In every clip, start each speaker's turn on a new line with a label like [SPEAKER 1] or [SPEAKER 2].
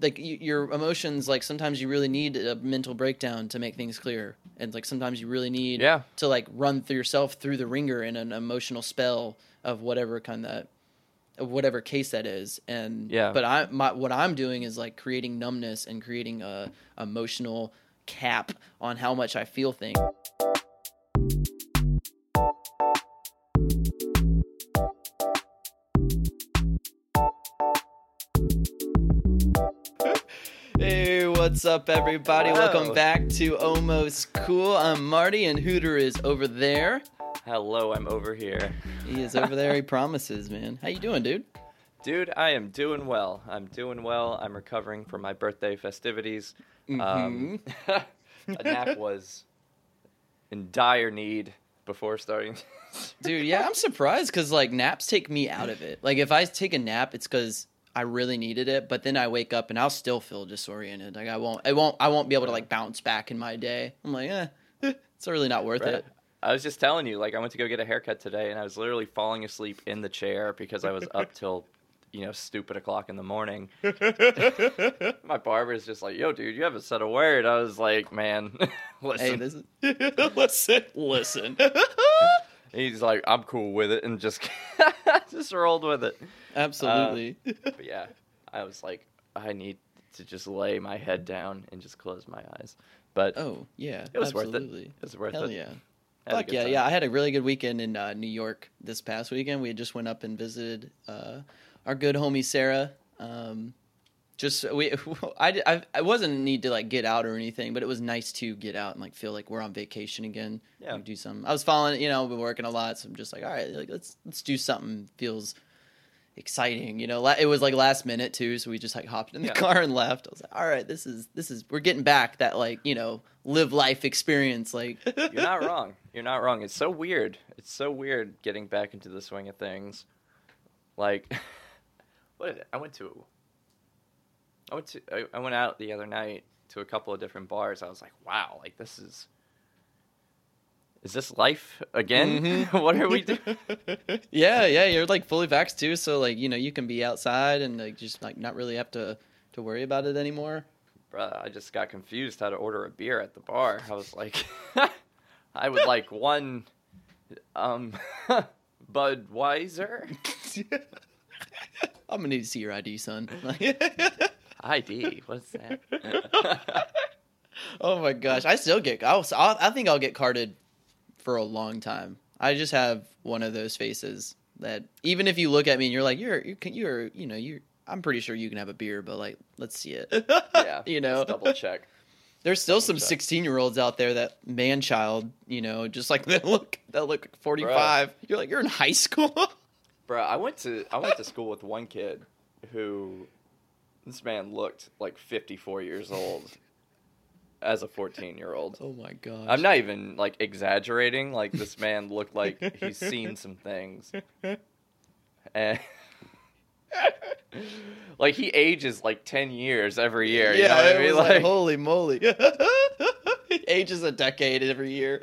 [SPEAKER 1] like y- your emotions like sometimes you really need a mental breakdown to make things clear and like sometimes you really need
[SPEAKER 2] Yeah.
[SPEAKER 1] to like run through yourself through the wringer in an emotional spell of whatever kind that of whatever case that is and
[SPEAKER 2] Yeah.
[SPEAKER 1] but i my, what i'm doing is like creating numbness and creating a emotional cap on how much i feel things what's up, everybody? Welcome back to Almost Cool. I'm Marty, and Hooter is over there.
[SPEAKER 2] Hello, I'm over here.
[SPEAKER 1] He is over there. He promises, man. How you doing, dude?
[SPEAKER 2] Dude, I am doing well. I'm doing well. I'm recovering from my birthday festivities. Um, a nap was in dire need before starting.
[SPEAKER 1] Dude, yeah, I'm surprised because like naps take me out of it. Like if I take a nap, it's because I really needed it. But then I wake up and I'll still feel disoriented. Like I won't, I won't, I won't be able to like bounce back in my day. I'm like, eh, it's really not worth
[SPEAKER 2] Right.
[SPEAKER 1] it.
[SPEAKER 2] I was just telling you, like, I went to go get a haircut today, and I was literally falling asleep in the chair because I was up till, you know, stupid o'clock in the morning. My barber is just like, "Yo, dude, you haven't said a word." I was like, "Man, listen."
[SPEAKER 1] Hey, is listen, listen.
[SPEAKER 2] He's like, "I'm cool with it," and just just rolled with it.
[SPEAKER 1] Absolutely.
[SPEAKER 2] But yeah, I was like, I need to just lay my head down and just close my eyes. But
[SPEAKER 1] oh yeah,
[SPEAKER 2] it was worth it. It was worth
[SPEAKER 1] Hell
[SPEAKER 2] it.
[SPEAKER 1] yeah. Fuck yeah,
[SPEAKER 2] time.
[SPEAKER 1] yeah. I had a really good weekend in uh, New York this past weekend. We just went up and visited uh, our good homie Sarah. Um, just we, I, I, I wasn't need to like get out or anything, but it was nice to get out and like feel like we're on vacation again.
[SPEAKER 2] Yeah.
[SPEAKER 1] Like, do some. I was following, you know, been working a lot, so I'm just like, all right, like let's let's do something feels exciting. You know, La- it was like last minute too, so we just like hopped in the
[SPEAKER 2] Yeah.
[SPEAKER 1] car and left. I was like, all right, this is this is we're getting back that like you know live life experience. Like
[SPEAKER 2] You're not wrong. You're not wrong. It's so weird. It's so weird getting back into the swing of things. Like, what is it? I went to. I went to. I, I went out the other night to a couple of different bars. I was like, wow, like this is. Is this life again?
[SPEAKER 1] Mhm.
[SPEAKER 2] what are we doing?
[SPEAKER 1] yeah, yeah, you're like fully vaxxed too, so like you know you can be outside and like just like not really have to to worry about it anymore.
[SPEAKER 2] Bruh, I just got confused how to order a beer at the bar. I was like, I would like one, um, Budweiser
[SPEAKER 1] I'm gonna need to see your ID, son.
[SPEAKER 2] ID. What's that?
[SPEAKER 1] oh my gosh, I still get. I'll, I'll, I think I'll get carded for a long time. I just have one of those faces that even if you look at me and you're like you're you're, you're you know you. I'm pretty sure you can have a beer, but like, let's see it.
[SPEAKER 2] yeah,
[SPEAKER 1] you know,
[SPEAKER 2] double check.
[SPEAKER 1] There's still some 16 year olds out there that man child, you know, just like that look that look 45. You're like you're in high school.
[SPEAKER 2] Bro, I went to I went to school with one kid who this man looked like 54 years old as a 14 year old.
[SPEAKER 1] oh my god.
[SPEAKER 2] I'm not even like exaggerating. Like this man looked like he's seen some things, and like he ages like 10 years every year. You
[SPEAKER 1] yeah,
[SPEAKER 2] know what
[SPEAKER 1] it
[SPEAKER 2] I mean?
[SPEAKER 1] like,
[SPEAKER 2] Like,
[SPEAKER 1] holy moly. Ages a decade every year.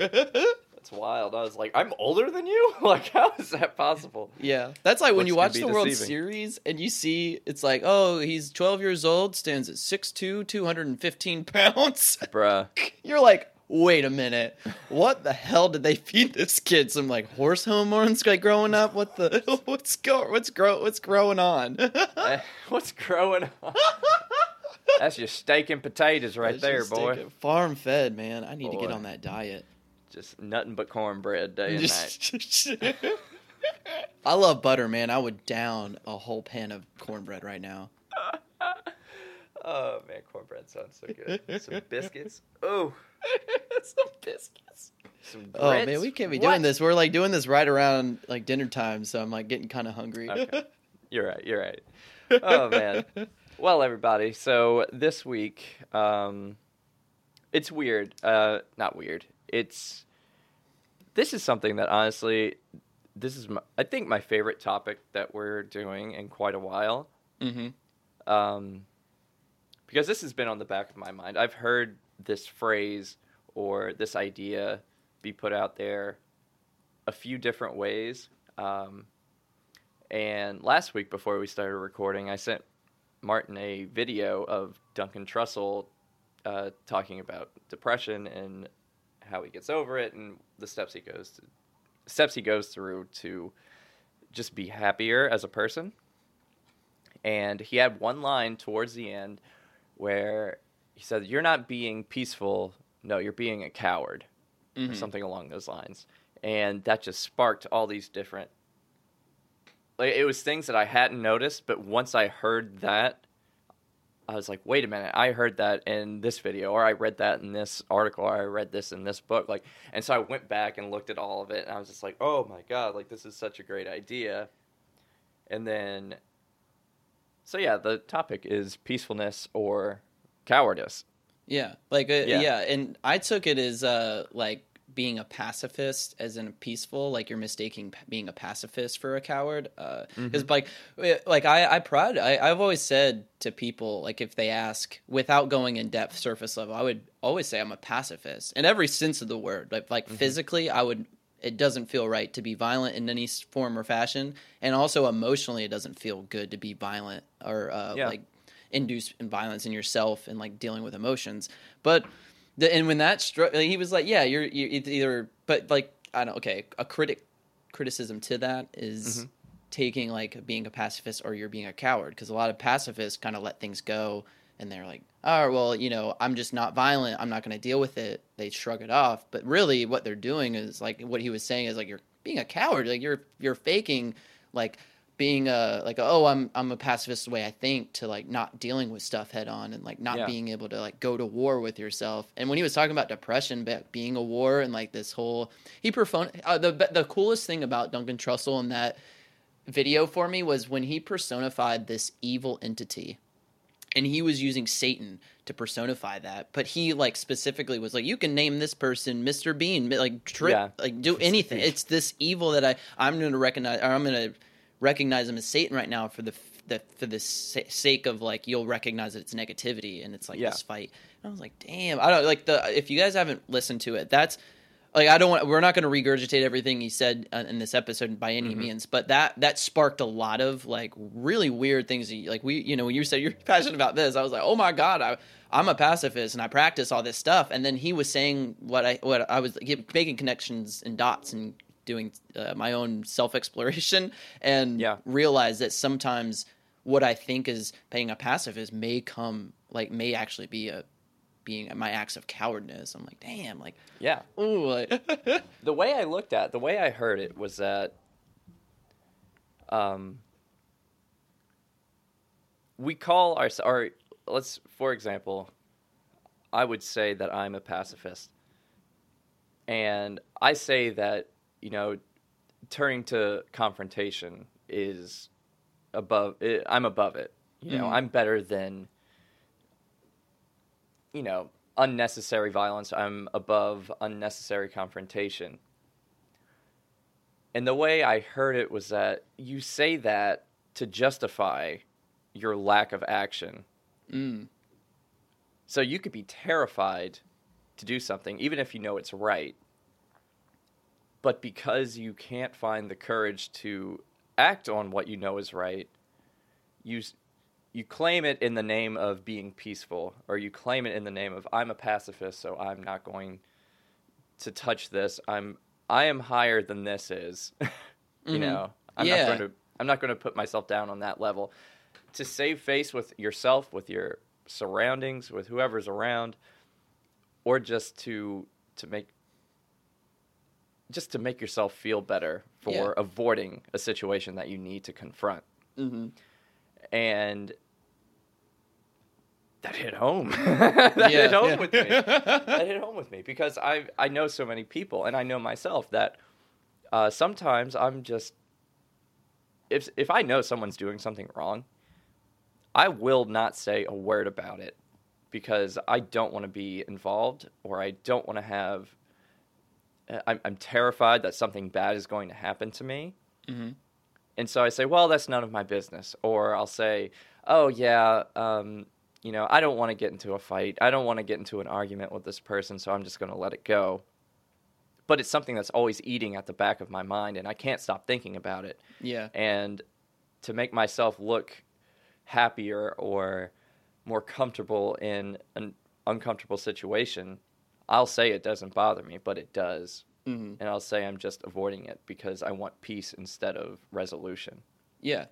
[SPEAKER 2] That's wild. I was like, I'm older than you. Like, how is that possible?
[SPEAKER 1] yeah. That's like when
[SPEAKER 2] Looks
[SPEAKER 1] you watch the World. Series and you see it's like, oh, he's 12 years old, stands at 6'2, 215 pounds.
[SPEAKER 2] Bruh.
[SPEAKER 1] You're like, wait a minute, what the hell did they feed this kid? Some like horse hormones like growing up? What the what's go what's grow what's growing on?
[SPEAKER 2] Eh, What's growing on? That's your steak and potatoes right
[SPEAKER 1] It's
[SPEAKER 2] there, boy.
[SPEAKER 1] Farm fed, man. I need to get on that diet.
[SPEAKER 2] Just nothing but cornbread day and night.
[SPEAKER 1] I love butter, man. I would down a whole pan of cornbread right now.
[SPEAKER 2] Oh man, cornbread sounds so good. Some biscuits. Oh,
[SPEAKER 1] Some biscuits.
[SPEAKER 2] some.
[SPEAKER 1] Oh man, we can't be
[SPEAKER 2] What?
[SPEAKER 1] doing this. We're like doing this right around like dinner time, so I'm like getting kind of hungry.
[SPEAKER 2] Okay. You're right. You're right. Oh man. Well, everybody. So this week, um, it's weird. Uh, not weird. It's this is something that honestly, this is my, I think my favorite topic that we're doing in quite a while.
[SPEAKER 1] hmm
[SPEAKER 2] um, because this has been on the back of my mind. I've heard this phrase or this idea be put out there a few different ways. Um, and last week, before we started recording, I sent Martin a video of Duncan Trussell uh, talking about depression and how he gets over it and the steps he goes to, steps he goes through to just be happier as a person. And he had one line towards the end where he said, "You're not being peaceful. No, you're being a coward."
[SPEAKER 1] Mhm.
[SPEAKER 2] or something along those lines. And that just sparked all these different like it was things that I hadn't noticed, but once I heard that I was like, wait a minute, I heard that in this video, or I read that in this article, or I read this in this book. Like and so I went back and looked at all of it and I was just like, Oh my god, like this is such a great idea. And then so yeah, the topic is peacefulness or cowardice.
[SPEAKER 1] Yeah, like uh,
[SPEAKER 2] Yeah.
[SPEAKER 1] yeah. and I took it as uh like being a pacifist as in a peaceful, like you're mistaking being a pacifist for a coward. Uh, because like like I I pride I I've always said to people like if they ask without going in depth surface level, I would always say I'm a pacifist in every sense of the word. Like like physically, I would. It doesn't feel right to be violent in any form or fashion, and also emotionally, it doesn't feel good to be violent or uh,
[SPEAKER 2] Yeah.
[SPEAKER 1] like induce violence in yourself and like dealing with emotions. But the, and when that struck, like, he was like, "Yeah, you're, you it's either." But like, I don't. Okay, a critic criticism to that is mm-hmm. taking like being a pacifist or you're being a coward because a lot of pacifists kind of let things go and they're like, "Oh, well, you know, I'm just not violent. I'm not going to deal with it." They shrug it off. But really, what they're doing is like what he was saying is like you're being a coward. Like you're you're faking like being a like oh I'm I'm a pacifist the way I think to like not dealing with stuff head on and like not
[SPEAKER 2] Yeah.
[SPEAKER 1] being able to like go to war with yourself. And when he was talking about depression be- being a war and like this whole he perfon uh, the the coolest thing about Duncan Trussell in that video for me was when he personified this evil entity and he was using Satan to personify that. But he like specifically was like, you can name this person Mr. Bean, like trip,
[SPEAKER 2] Yeah.
[SPEAKER 1] like do anything. It's this evil that I I'm going to recognize, or I'm going to recognize him as Satan right now for the the for the sake of like you'll recognize that it's negativity and it's like
[SPEAKER 2] Yeah.
[SPEAKER 1] this fight. And I was like, damn, I don't like the if you guys haven't listened to it, that's like I don't want we're not going to regurgitate everything he said uh, in this episode by any means, but that that sparked a lot of like really weird things. that Like we, you know, when you said you're passionate about this, I was like, oh my god, I, I'm a pacifist and I practice all this stuff. And then he was saying what I what I was he- making connections and dots and doing uh, my own self exploration and
[SPEAKER 2] Yeah.
[SPEAKER 1] realize that sometimes what I think is being a pacifist may come like may actually be a being my acts of cowardness. I'm like, damn, like,
[SPEAKER 2] Yeah.
[SPEAKER 1] ooh, like,
[SPEAKER 2] the way I looked at, the way I heard it was that um, we call our, or let's, for example, I would say that I'm a pacifist. And I say that, you know, turning to confrontation is above, eh, I'm above it. You know,
[SPEAKER 1] Mhm.
[SPEAKER 2] I'm better than, you know, unnecessary violence. I'm above unnecessary confrontation. And the way I heard it was that you say that to justify your lack of action.
[SPEAKER 1] mm,
[SPEAKER 2] So you could be terrified to do something, even if you know it's right. But because you can't find the courage to act on what you know is right, you you claim it in the name of being peaceful, or you claim it in the name of I'm a pacifist, so I'm not going to touch this. I'm I am higher than this is. you
[SPEAKER 1] Mhm.
[SPEAKER 2] know, I'm
[SPEAKER 1] Yeah.
[SPEAKER 2] not going to I'm not going to put myself down on that level. To save face with yourself, with your surroundings, with whoever's around, or just to to make just to make yourself feel better for
[SPEAKER 1] Yeah.
[SPEAKER 2] avoiding a situation that you need to confront.
[SPEAKER 1] hmm
[SPEAKER 2] And that hit home. that hit home
[SPEAKER 1] yeah.
[SPEAKER 2] with me. that hit home with me because I I know so many people and I know myself that uh, sometimes I'm just if if I know someone's doing something wrong, I will not say a word about it because I don't want to be involved or I don't want to have. Uh, I'm, I'm terrified that something bad is going to happen to me.
[SPEAKER 1] hmm
[SPEAKER 2] And so I say, well, that's none of my business. Or I'll say, oh, yeah, um, you know, I don't want to get into a fight. I don't want to get into an argument with this person, so I'm just going to let it go. But it's something that's always eating at the back of my mind, and I can't stop thinking about it.
[SPEAKER 1] Yeah.
[SPEAKER 2] And to make myself look happier or more comfortable in an uncomfortable situation, I'll say it doesn't bother me, but it does.
[SPEAKER 1] hmm
[SPEAKER 2] And I'll say I'm just avoiding it because I want peace instead of resolution.
[SPEAKER 1] Yeah.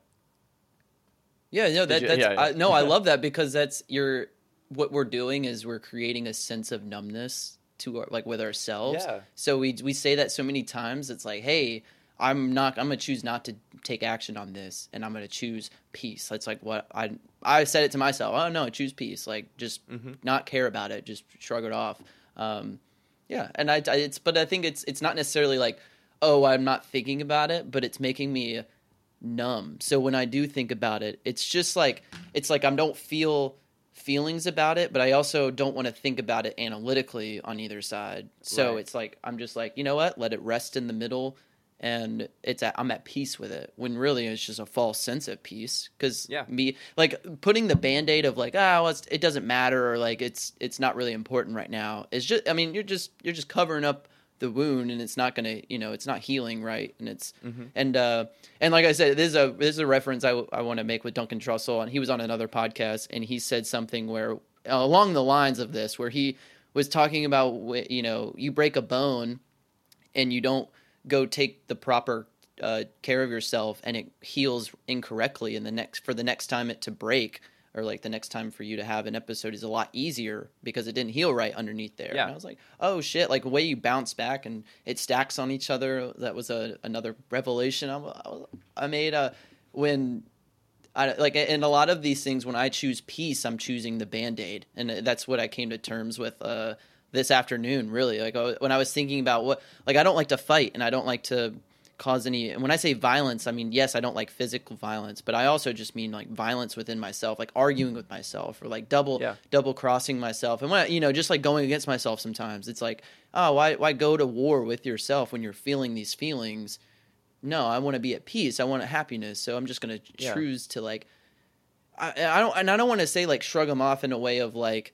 [SPEAKER 1] Yeah, no, that,
[SPEAKER 2] you-
[SPEAKER 1] that's
[SPEAKER 2] yeah, yeah.
[SPEAKER 1] I, no, I love that because that's your what we're doing is we're creating a sense of numbness to our, like with ourselves.
[SPEAKER 2] Yeah.
[SPEAKER 1] So we we say that so many times. It's like, hey, I'm not. I'm gonna choose not to take action on this, and I'm gonna choose peace. That's like what I I said it to myself. Oh no, choose peace. Like just
[SPEAKER 2] Mhm.
[SPEAKER 1] not care about it. Just shrug it off. Um, yeah, and I, I it's but I think it's it's not necessarily like oh I'm not thinking about it, but it's making me numb. So when I do think about it, it's just like it's like I don't feel feelings about it, but I also don't want to think about it analytically on either side. So
[SPEAKER 2] Right.
[SPEAKER 1] it's like I'm just like, you know what? Let it rest in the middle and it's at, I'm at peace with it. When really it's just a false sense of peace cuz
[SPEAKER 2] Yeah.
[SPEAKER 1] me like putting the band-aid of like, ah, well, it doesn't matter or like it's it's not really important right now. It's just I mean, you're just you're just covering up the wound and it's not going to, you know, it's not healing right and it's
[SPEAKER 2] Mhm.
[SPEAKER 1] and uh, and like I said, this is a this is a reference I, I want to make with Duncan Trussell, and he was on another podcast, and he said something where along the lines of this, where he was talking about you know you break a bone, and you don't go take the proper uh, care of yourself, and it heals incorrectly, and the next for the next time it to break. Or like the next time for you to have an episode is a lot easier because it didn't heal right underneath there.
[SPEAKER 2] Yeah.
[SPEAKER 1] And I was like, oh shit! Like the way you bounce back and it stacks on each other. That was a another revelation I, was- I made. Uh, when I like in a lot of these things, when I choose peace, I'm choosing the band aid, and that's what I came to terms with uh, this afternoon. Really, like when I was thinking about what, like I don't like to fight, and I don't like to cause any. And when I say violence, I mean yes, I don't like physical violence, but I also just mean like violence within myself, like arguing with myself or like double
[SPEAKER 2] Yeah.
[SPEAKER 1] double crossing myself, and when I, you know, just like going against myself. Sometimes it's like, oh, why why go to war with yourself when you're feeling these feelings? No, I want to be at peace. I want happiness. So I'm just going to
[SPEAKER 2] Yeah.
[SPEAKER 1] choose to like I, I don't and I don't want to say like shrug them off in a way of like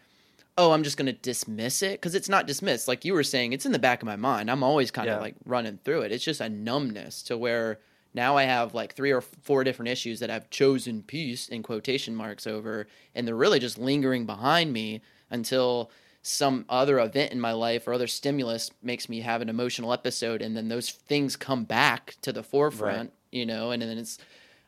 [SPEAKER 1] oh I'm just going to dismiss it cuz it's not dismissed. Like you were saying it's in the back of my mind. I'm always kind of
[SPEAKER 2] Yeah.
[SPEAKER 1] like running through it. It's just a numbness to where now I have like three or four different issues that I've chosen peace in quotation marks over and they're really just lingering behind me until some other event in my life or other stimulus makes me have an emotional episode and then those things come back to the forefront you know and then it's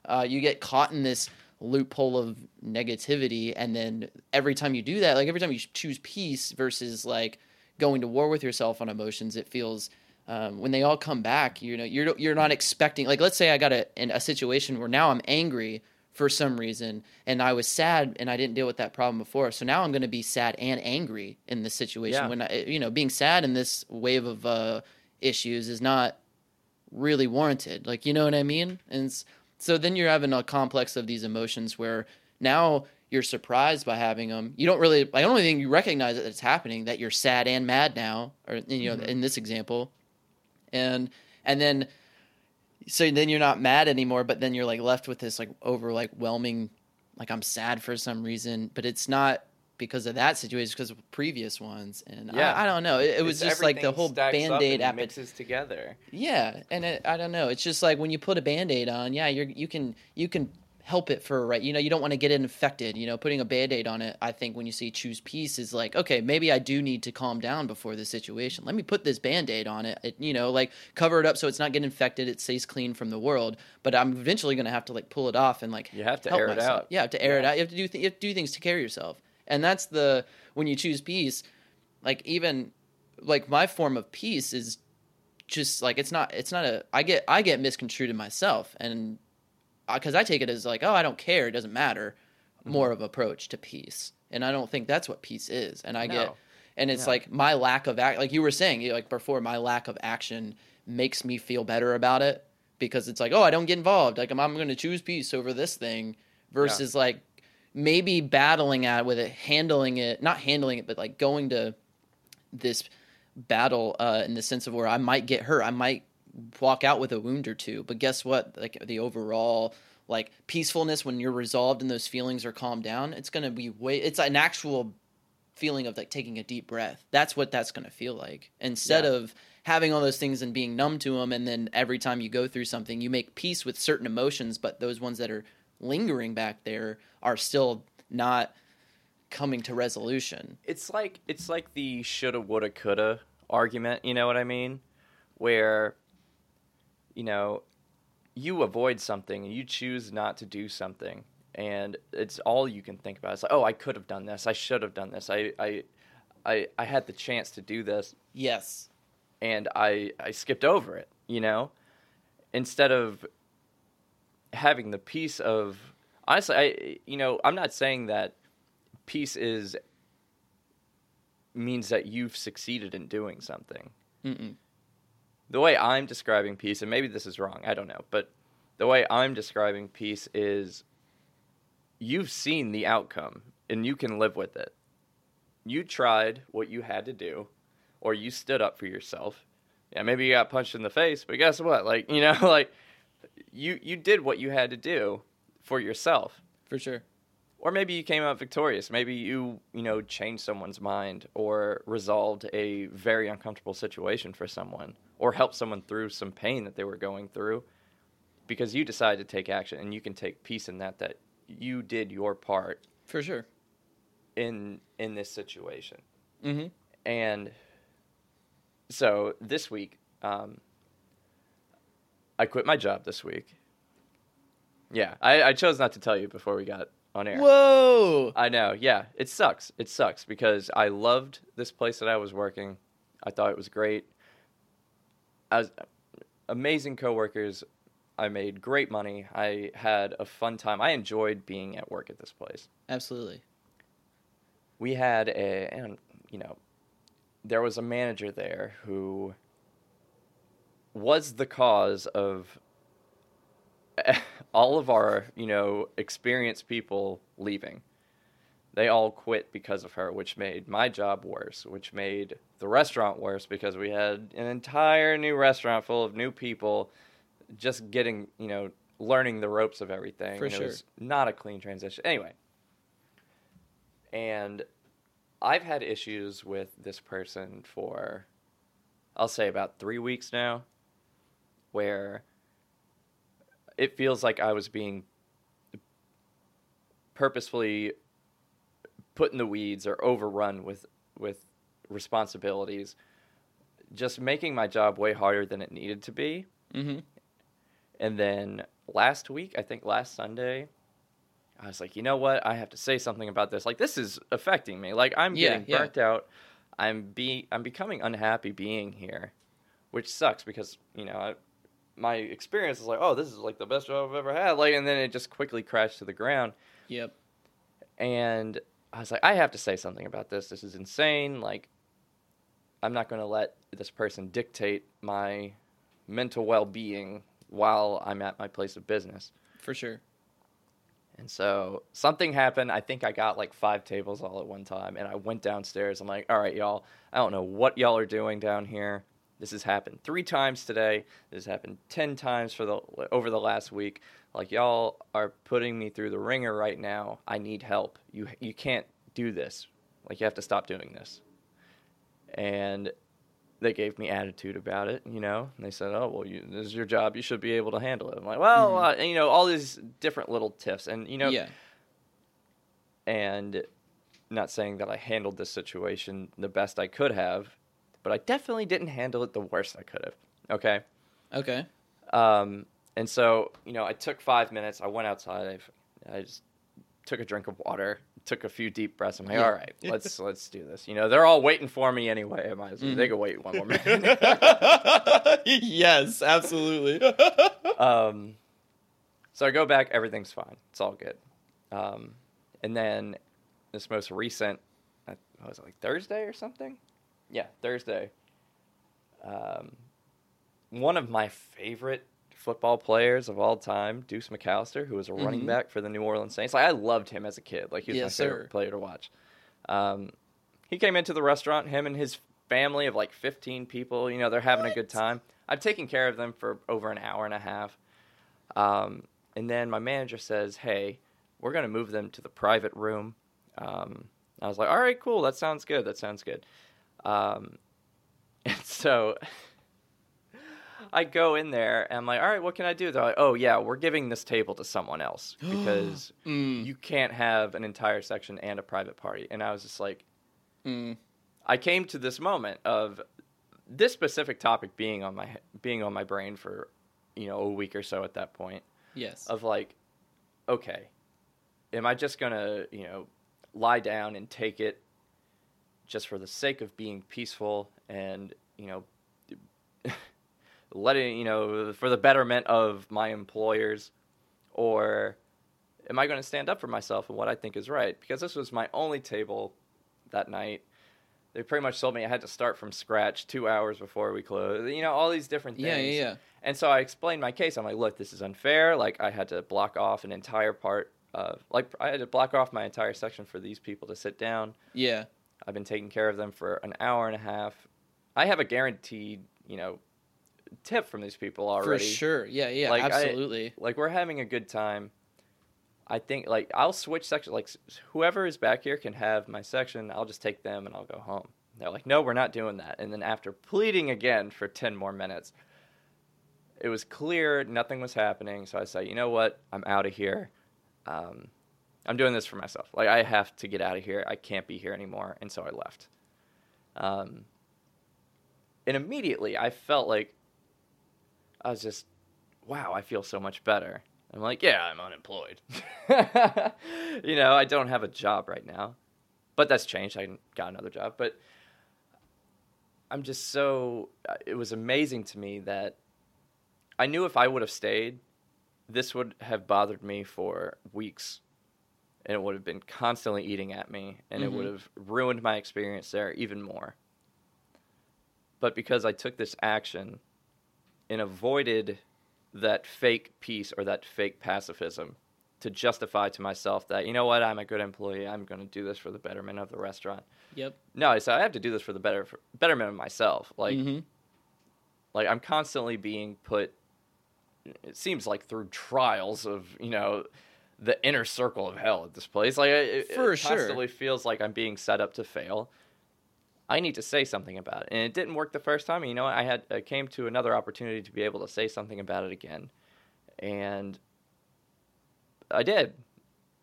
[SPEAKER 1] uh, you get caught in this loophole of negativity and then every time you do that like every time you choose peace versus like going to war with yourself on emotions it feels um, when they all come back you know you're you're not expecting like let's say i got a in a situation where now i'm angry for some reason and i was sad and i didn't deal with that problem before so now i'm going to be sad and angry in this situation
[SPEAKER 2] Yeah.
[SPEAKER 1] when i you know being sad in this wave of uh issues is not really warranted. Like, you know what I mean? And so then you're having a complex of these emotions where now you're surprised by having them. You don't really, I don't really think you recognize that it's happening, that you're sad and mad now, or, you know,
[SPEAKER 2] Mhm.
[SPEAKER 1] in this example. And, and then, so then you're not mad anymore, but then you're like left with this like over like whelming, like I'm sad for some reason, but it's not because of that situation, because of previous ones. And
[SPEAKER 2] Yeah.
[SPEAKER 1] I, I don't know. It, it was just like the whole
[SPEAKER 2] stacks up
[SPEAKER 1] band aid
[SPEAKER 2] and
[SPEAKER 1] appetite.
[SPEAKER 2] mixes together.
[SPEAKER 1] Yeah, and it, I don't know. It's just like when you put a band-aid on, yeah, you're you can you can help it for right. You know, you don't want to get it infected. You know, putting a band-aid on it, I think when you see choose peace is like, okay, maybe I do need to calm down before this situation. Let me put this band-aid on it. it you know, like cover it up so it's not getting infected. It stays clean from the world. But I'm eventually going to have to like pull it off and like
[SPEAKER 2] You have to
[SPEAKER 1] help
[SPEAKER 2] air it
[SPEAKER 1] myself.
[SPEAKER 2] out.
[SPEAKER 1] Yeah, to air it out. You have to do th- you have to do things to care yourself. And that's the when you choose peace, like even like my form of peace is just like it's not it's not a I get I get misconstrued in myself. And because I take it as like oh I don't care. It doesn't matter.
[SPEAKER 2] Mm-hmm.
[SPEAKER 1] more of approach to peace. And I don't think that's what peace is. And I get and it's
[SPEAKER 2] No.
[SPEAKER 1] like my lack of act like you were saying like before my lack of action makes me feel better about it. Because it's like oh I don't get involved. Like I'm, I'm going to choose peace over this thing versus like maybe battling at with it handling it not handling it but like going to this battle uh, in the sense of where I might get hurt. I might walk out with a wound or two. But guess what? Like the overall like peacefulness when you're resolved and those feelings are calmed down, it's gonna be way. It's an actual feeling of like taking a deep breath. That's what that's gonna feel like instead
[SPEAKER 2] Yeah.
[SPEAKER 1] of having all those things and being numb to them. And then every time you go through something, you make peace with certain emotions, but those ones that are lingering back there are still not coming to resolution.
[SPEAKER 2] It's like it's like the shoulda, woulda, coulda argument. You know what I mean? Where, you know, you avoid something and you choose not to do something, and it's all you can think about. It's like, oh, I could have done this. I should have done this. I, I, I, I had the chance to do this,
[SPEAKER 1] Yes.
[SPEAKER 2] and I, I skipped over it. You know, instead of having the peace of honestly, I, you know, I'm not saying that peace is means that you've succeeded in doing something.
[SPEAKER 1] Mm-mm.
[SPEAKER 2] The way I'm describing peace, and maybe this is wrong, I don't know, but the way I'm describing peace is you've seen the outcome and you can live with it. You tried what you had to do, or you stood up for yourself. Yeah, maybe you got punched in the face, but guess what? Like, you know, like you you did what you had to do for yourself
[SPEAKER 1] For sure.
[SPEAKER 2] or maybe you came out victorious maybe you you know changed someone's mind or resolved a very uncomfortable situation for someone or helped someone through some pain that they were going through because you decided to take action and you can take peace in that that you did your part
[SPEAKER 1] For sure.
[SPEAKER 2] in in this situation
[SPEAKER 1] Mm-hmm.
[SPEAKER 2] and so this week um, i quit my job this week yeah I, I chose not to tell you before we got on air
[SPEAKER 1] Whoa.
[SPEAKER 2] I know. Yeah, it sucks. It sucks because I loved this place that I was working. I thought it was great. I was amazing coworkers. I made great money. I had a fun time. I enjoyed being at work at this place.
[SPEAKER 1] Absolutely.
[SPEAKER 2] We had a, and you know, there was a manager there who was the cause of all of our, you know, experienced people leaving. They all quit because of her, which made my job worse, which made the restaurant worse because we had an entire new restaurant full of new people just getting, you know, learning the ropes of everything.
[SPEAKER 1] For sure.
[SPEAKER 2] It was not a clean transition. Anyway. And I've had issues with this person for, I'll say, about three weeks now, where it feels like I was being purposefully put in the weeds or overrun with with responsibilities, just making my job way harder than it needed to be.
[SPEAKER 1] Mm-hmm.
[SPEAKER 2] And then last week, I think last Sunday, I was like, you know what? I have to say something about this. Like this is affecting me. Like I'm
[SPEAKER 1] Yeah,
[SPEAKER 2] getting
[SPEAKER 1] yeah.
[SPEAKER 2] burnt out. I'm be I'm becoming unhappy being here, which sucks because you know I, my experience is like, oh, this is like the best job I've ever had. Like, and then it just quickly crashed to the ground.
[SPEAKER 1] Yep.
[SPEAKER 2] And I was like, I have to say something about this. This is insane. Like, I'm not going to let this person dictate my mental well being while I'm at my place of business.
[SPEAKER 1] For sure.
[SPEAKER 2] And so something happened. I think I got like five tables all at one time. And I went downstairs. I'm like, all right, y'all, I don't know what y'all are doing down here. This has happened three times today. This has happened 10 times for the over the last week. Like y'all are putting me through the wringer right now. I need help. You you can't do this. Like you have to stop doing this. And they gave me attitude about it, you know. And they said, "Oh, well, you, this is your job. You should be able to handle it." I'm like, "Well, uh, and, you know, all these different little tiffs, and you know,
[SPEAKER 1] yeah.
[SPEAKER 2] and not saying that I handled this situation the best I could have, but I definitely didn't handle it the worst I could have. Okay.
[SPEAKER 1] Okay.
[SPEAKER 2] Um, and so, you know, I took five minutes. I went outside. I, I just took a drink of water, took a few deep breaths. I'm like, all right, let's let's do this. You know, they're all waiting for me anyway. I might as well. They
[SPEAKER 1] Mhm.
[SPEAKER 2] can wait one more minute.
[SPEAKER 1] yes, absolutely.
[SPEAKER 2] um, so I go back. Everything's fine. It's all good. Um, and then this most recent, I what was it like Thursday or something? Yeah, Thursday. Um, one of my favorite football players of all time, Deuce McAllister, who was a running
[SPEAKER 1] Mhm.
[SPEAKER 2] back for the New Orleans Saints. Like I loved him as a kid. Like he was
[SPEAKER 1] Yes,
[SPEAKER 2] my favorite
[SPEAKER 1] sir.
[SPEAKER 2] player to watch. Um, he came into the restaurant. Him and his family of like 15 people. You know, they're having a good time. I've taken care of them for over an hour and a half. Um, and then my manager says, "Hey, we're gonna move them to the private room." Um, I was like, "All right, cool. That sounds good. That sounds good." Um, and so I go in there and I'm like, all right, what can I do? They're like, oh yeah, we're giving this table to someone else because
[SPEAKER 1] Mm.
[SPEAKER 2] you can't have an entire section and a private party. And I was just like,
[SPEAKER 1] Mm.
[SPEAKER 2] I came to this moment of this specific topic being on my being on my brain for you know a week or so at that point
[SPEAKER 1] Yes.
[SPEAKER 2] of like, okay, am I just gonna you know lie down and take it just for the sake of being peaceful and you know letting you know for the betterment of my employers or am I going to stand up for myself and what I think is right because this was my only table that night they pretty much told me I had to start from scratch 2 hours before we closed you know all these different things
[SPEAKER 1] Yeah, yeah, yeah.
[SPEAKER 2] and so I explained my case. I'm like, look, this is unfair. Like, I had to block off an entire part of, like, I had to block off my entire section for these people to sit down.
[SPEAKER 1] Yeah.
[SPEAKER 2] I've been taking care of them for an hour and a half. I have a guaranteed, you know, tip from these people already.
[SPEAKER 1] For sure. Yeah, yeah,
[SPEAKER 2] Like, I-
[SPEAKER 1] absolutely.
[SPEAKER 2] Like, we're having a good time. I think, like, I'll switch section. Like, whoever is back here can have my section. I'll just take them and I'll go home. They're like, no, we're not doing that. And then after pleading again for 10 more minutes, it was clear nothing was happening. So I said, you know what? I'm out of here. Um, I'm doing this for myself. Like, I have to get out of here. I can't be here anymore. And so I left. Um, and immediately I felt like I was just, wow, I feel so much better. I'm like, yeah, I'm unemployed. you know, I don't have a job right now. But that's changed. I got another job. But I'm just so, it was amazing to me that I knew if I would have stayed, this would have bothered me for weeks. And it would have been constantly eating at me. And it
[SPEAKER 1] Mhm.
[SPEAKER 2] would have ruined my experience there even more. But because I took this action and avoided that fake peace or that fake pacifism to justify to myself that, you know what, I'm a good employee. I'm going to do this for the betterment of the restaurant.
[SPEAKER 1] Yep.
[SPEAKER 2] No, I said I have to do this for the better for betterment of myself. Like,
[SPEAKER 1] Mhm.
[SPEAKER 2] like I'm constantly being put. It seems like through trials of you know the inner circle of hell at this place. Like it,
[SPEAKER 1] For
[SPEAKER 2] it
[SPEAKER 1] sure.
[SPEAKER 2] constantly feels like I'm being set up to fail. I need to say something about it, and it didn't work the first time. You know. I had I came to another opportunity to be able to say something about it again, and I did,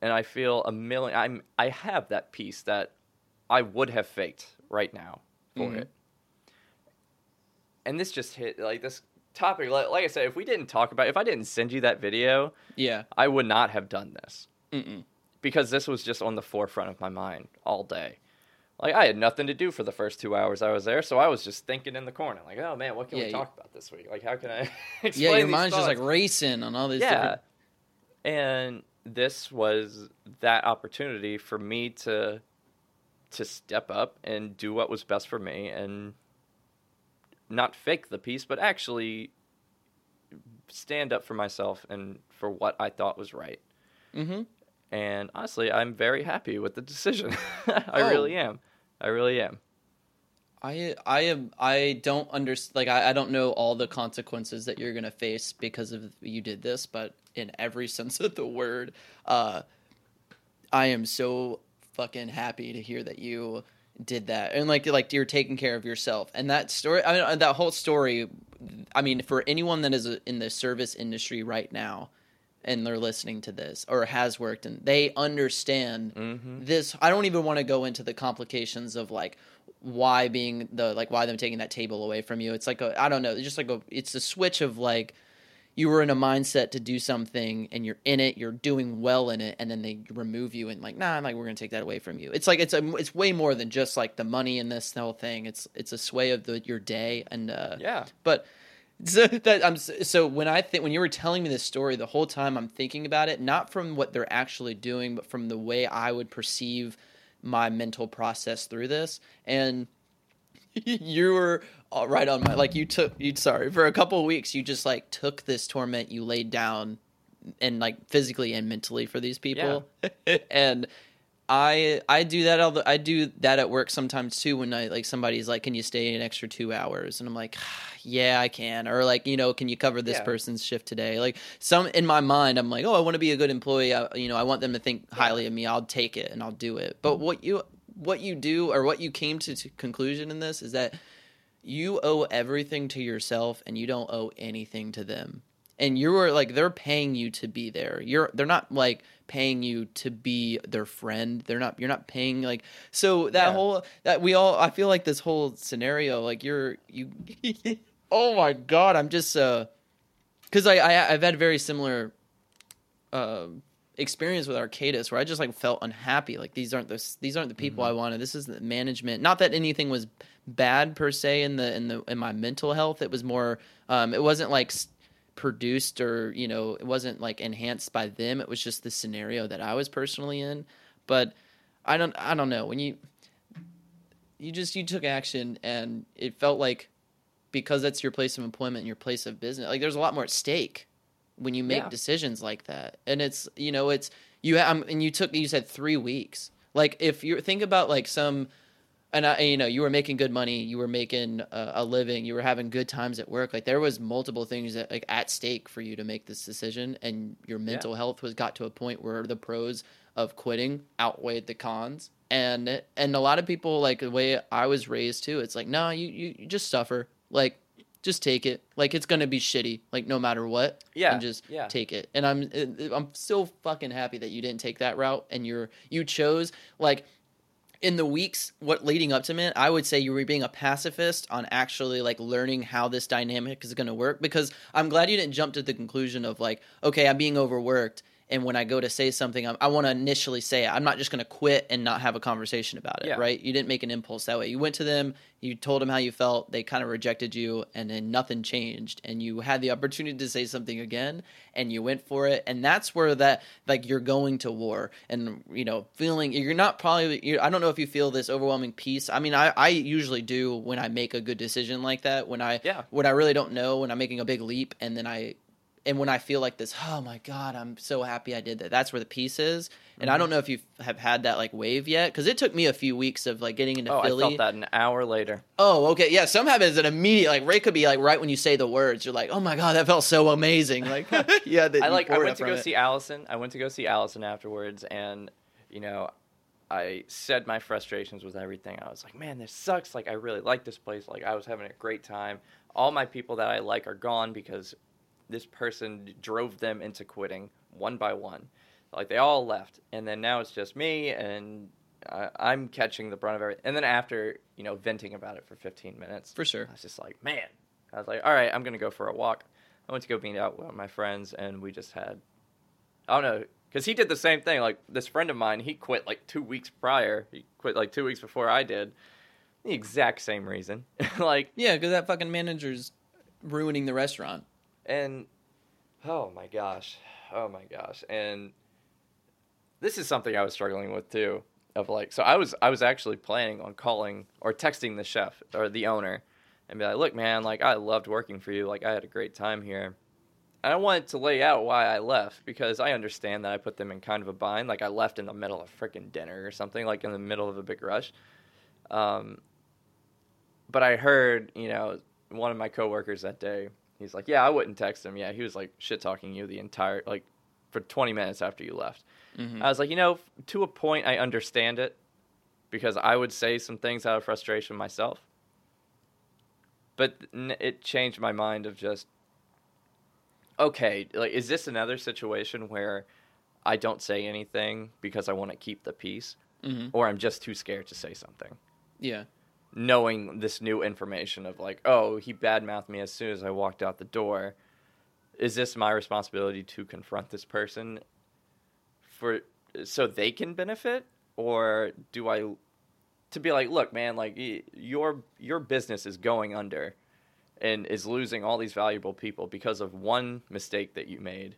[SPEAKER 2] and I feel a million. I'm I have that peace that I would have faked right now for
[SPEAKER 1] Mhm.
[SPEAKER 2] it. And this just hit like this topic. Like, like I said, if we didn't talk about, if I didn't send you that video,
[SPEAKER 1] Yeah.
[SPEAKER 2] I would not have done this
[SPEAKER 1] Mm-mm.
[SPEAKER 2] because this was just on the forefront of my mind all day. Like I had nothing to do for the first two hours I was there, so I was just thinking in the corner, like, "Oh man, what can
[SPEAKER 1] Yeah,
[SPEAKER 2] we
[SPEAKER 1] you-
[SPEAKER 2] talk about this week? Like, how can I explain
[SPEAKER 1] Yeah, your mind's just like racing on all these
[SPEAKER 2] yeah
[SPEAKER 1] different
[SPEAKER 2] and this was that opportunity for me to to step up and do what was best for me and not fake the peace but actually stand up for myself and for what I thought was right
[SPEAKER 1] Mm-hmm.
[SPEAKER 2] and honestly I'm very happy with the decision I
[SPEAKER 1] Oh.
[SPEAKER 2] really am I really am
[SPEAKER 1] I I am I don't understand like I, I don't know all the consequences that you're gonna face because of you did this, but in every sense of the word, uh, I am so fucking happy to hear that you did that. And like like you're taking care of yourself. And that story I mean that whole story I mean for anyone that is in the service industry right now and they're listening to this or has worked and they understand
[SPEAKER 2] hmm
[SPEAKER 1] this i don't even want to go into the complications of like why being the like why them taking that table away from you. It's like a i don't know it's just like a it's a switch of like you were in a mindset to do something and you're in it you're doing well in it and then they remove you and like nah like we're gonna take that away from you. It's like it's a it's way more than just like the money in this whole thing. It's it's a sway of the your day and uh
[SPEAKER 2] yeah.
[SPEAKER 1] but so that I'm so when I think when you were telling me this story the whole time I'm thinking about it not from what they're actually doing but from the way I would perceive my mental process through this. And you were all right on my like you took you sorry for a couple of weeks you just like took this torment you laid down and like physically and mentally for these people. And I I do that all the, I do that at work sometimes too when I like somebody's like can you stay an extra 2 hours? And I'm like yeah I can. Or like you know can you cover this
[SPEAKER 2] Yeah.
[SPEAKER 1] person's shift today? Like some in my mind I'm like oh I want to be a good employee. I, you know I want them to think highly of me. I'll take it and I'll do it. But what you what you do or what you came to, to conclusion in this is that you owe everything to yourself and you don't owe anything to them. And you're like they're paying you to be there. You're they're not like paying you to be their friend. They're not you're not paying like so that
[SPEAKER 2] Yeah.
[SPEAKER 1] whole that we all I feel like this whole scenario like you're you Oh my god, I'm just uh cuz I, I I've had very similar um experience with Arcadis where I just like felt unhappy. Like these aren't the these aren't the people I wanted. This is the management. Not that anything was bad per se in the in the in my mental health. It was more. Um, it wasn't like produced or you know it wasn't like enhanced by them. It was just the scenario that I was personally in. But I don't I don't know when you you just you took action and it felt like because that's your place of employment and your place of business like there's a lot more at stake when you make
[SPEAKER 2] Yeah.
[SPEAKER 1] decisions like that. And it's you know it's you um, and you took you said three weeks. Like if you think about like some and I, you know you were making good money you were making a, a living you were having good times at work like there was multiple things that like at stake for you to make this decision and your mental health was got to a point where the pros of quitting outweighed the cons. And and a lot of people like the way i was raised too it's like no you you, you just suffer. Like just take it like it's gonna be shitty like no matter what
[SPEAKER 2] Yeah,
[SPEAKER 1] and just
[SPEAKER 2] yeah.
[SPEAKER 1] take it and i'm i'm so fucking happy that you didn't take that route and you're you chose like in the weeks what leading up to it i would say you were being a pacifist on actually like learning how this dynamic is going to work because i'm glad you didn't jump to the conclusion of like okay i'm being overworked and when i go to say something I'm, i want to initially say it. I'm not just going to quit and not have a conversation about it
[SPEAKER 2] Yeah.
[SPEAKER 1] right? You didn't make an impulse that way. You went to them you told them how you felt they kind of rejected you and then nothing changed. And you had the opportunity to say something again and you went for it. And that's where that like you're going to war. And you know feeling you're not probably you i don't know if you feel this overwhelming peace. I mean i i usually do when i make a good decision like that. When i
[SPEAKER 2] Yeah.
[SPEAKER 1] when i really don't know when i'm making a big leap and then i and when I feel like this, oh my god, I'm so happy I did that. That's where the peace is. And
[SPEAKER 2] Mm-hmm.
[SPEAKER 1] I don't know if you have had that like wave yet, because it took me a few weeks of like getting into
[SPEAKER 2] Oh,
[SPEAKER 1] Philly.
[SPEAKER 2] I felt that an hour later.
[SPEAKER 1] Oh, okay, yeah. Some have it an immediate like Ray could be like right when you say the words, you're like, oh my god, that felt so amazing. Like, yeah,
[SPEAKER 2] I like. I went to go
[SPEAKER 1] it.
[SPEAKER 2] see Allison. I went to go see Allison afterwards, and you know, I said my frustrations with everything. I was like, "Man, this sucks. Like, I really like this place. Like, I was having a great time. All my people that I like are gone because this person drove them into quitting one by one. Like, they all left, and then now it's just me, and I, I'm catching the brunt of everything. And then after you know venting about it for 15 minutes,
[SPEAKER 1] For sure.
[SPEAKER 2] I was just like, man. I was like, all right, I'm gonna go for a walk. I went to go meet out with my friends, and we just had, I don't know, because he did the same thing. Like this friend of mine, he quit like two weeks prior. He quit like two weeks before I did. The exact same reason. like,
[SPEAKER 1] Yeah, because that fucking manager's ruining the restaurant.
[SPEAKER 2] And oh my gosh, oh my gosh, and this is something I was struggling with too. Of like, so I was I was actually planning on calling or texting the chef or the owner, and be like, look, man, like I loved working for you, like I had a great time here. And I wanted to lay out why I left because I understand that I put them in kind of a bind. Like I left in the middle of freaking dinner or something, like in the middle of a big rush. Um, but I heard, you know, one of my coworkers that day, he's like, "Yeah, I wouldn't text him." Yeah, he was like shit talking you the entire like for 20 minutes after you left.
[SPEAKER 1] Mhm.
[SPEAKER 2] I was like, you know, to a point, I understand it because I would say some things out of frustration myself. But it changed my mind of just, okay, like, is this another situation where I don't say anything because I want to keep the peace,
[SPEAKER 1] Mhm.
[SPEAKER 2] or I'm just too scared to say something?
[SPEAKER 1] Yeah.
[SPEAKER 2] Knowing this new information of like, oh, he badmouthed me as soon as I walked out the door. Is this my responsibility to confront this person for so they can benefit, or do I to be like, look, man, like your your business is going under and is losing all these valuable people because of one mistake that you made.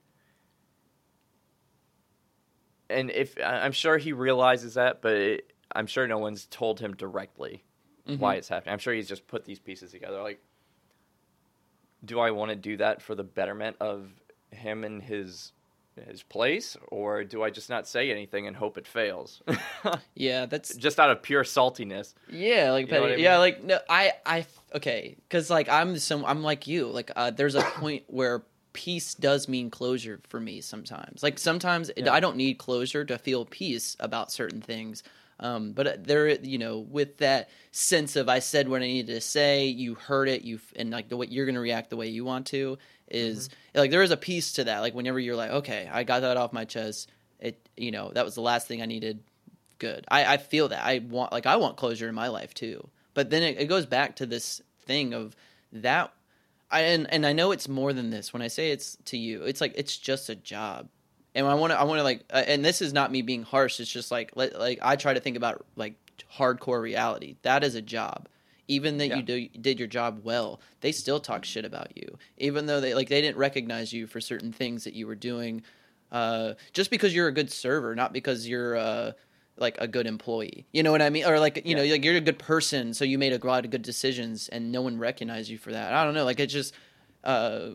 [SPEAKER 2] And if I'm sure he realizes that, but it, I'm sure no one's told him directly
[SPEAKER 1] Mhm.
[SPEAKER 2] why it's happening. I'm sure he's just put these pieces together. Like, do I want to do that for the betterment of him and his his place, or do I just not say anything and hope it fails,
[SPEAKER 1] Yeah, that's
[SPEAKER 2] just out of pure saltiness?
[SPEAKER 1] Yeah, like
[SPEAKER 2] You know. I
[SPEAKER 1] Yeah, like no, I, I, okay, because like I'm some, I'm like you. Like, uh, there's a point where peace does mean closure for me sometimes. Like sometimes it-
[SPEAKER 2] Yeah.
[SPEAKER 1] I don't need closure to feel peace about certain things. Um, but there, you know, with that sense of I said what I needed to say, you heard it, you and like the way you're going to react the way you want to is mm-hmm. like there is a peace to that. Like whenever you're like, okay, I got that off my chest. It, you know, that was the last thing I needed. Good. I, I feel that I want like I want closure in my life too. But then it, it goes back to this thing of that. I and, and I know it's more than this. When I say it's to you, it's like it's just a job and I want to I want to like uh, and this is not me being harsh it's just like like I try to think about like hardcore reality. That is a job. Even that yeah. you do, did your job well they still talk shit about you. Even though they like they didn't recognize you for certain things that you were doing uh, just because you're a good server not because you're uh, like a good employee. You know what i mean? Or like you yeah. know like you're a good person so you made a lot of good decisions and no one recognized you for that. I don't know like it just uh,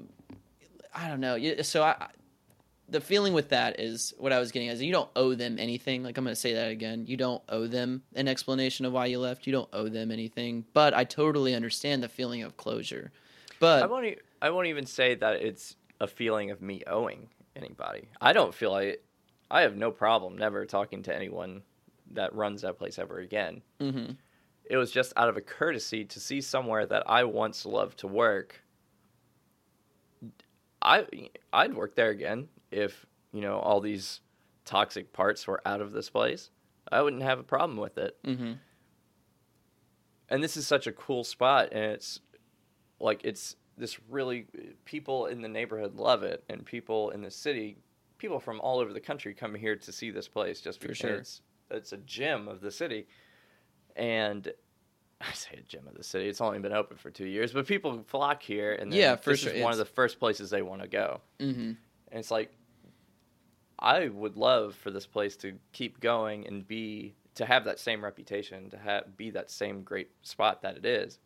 [SPEAKER 1] i don't know. So i the feeling with that is what I was getting is you don't owe them anything. Like I'm going to say that again. You don't owe them an explanation of why you left. You don't owe them anything. But I totally understand the feeling of closure. But
[SPEAKER 2] I won't. I won't even say that it's a feeling of me owing anybody. I don't feel like I have no problem never talking to anyone that runs that place ever again. Mm-hmm. It was just out of a courtesy to see somewhere that I once loved to work. I I'd work there again if you know all these toxic parts were out of this place, I wouldn't have a problem with it. Mm-hmm. And this is such a cool spot, and it's like it's this really people in the neighborhood love it, and people in the city, people from all over the country come here to see this place just because sure. it's it's a gem of the city, and I say a gem of the city. It's only been open for two years, but people flock here, and yeah, for this sure. is one of the first places they want to go. Mm-hmm. And it's like I would love for this place to keep going and be to have that same reputation, to have be that same great spot that it is.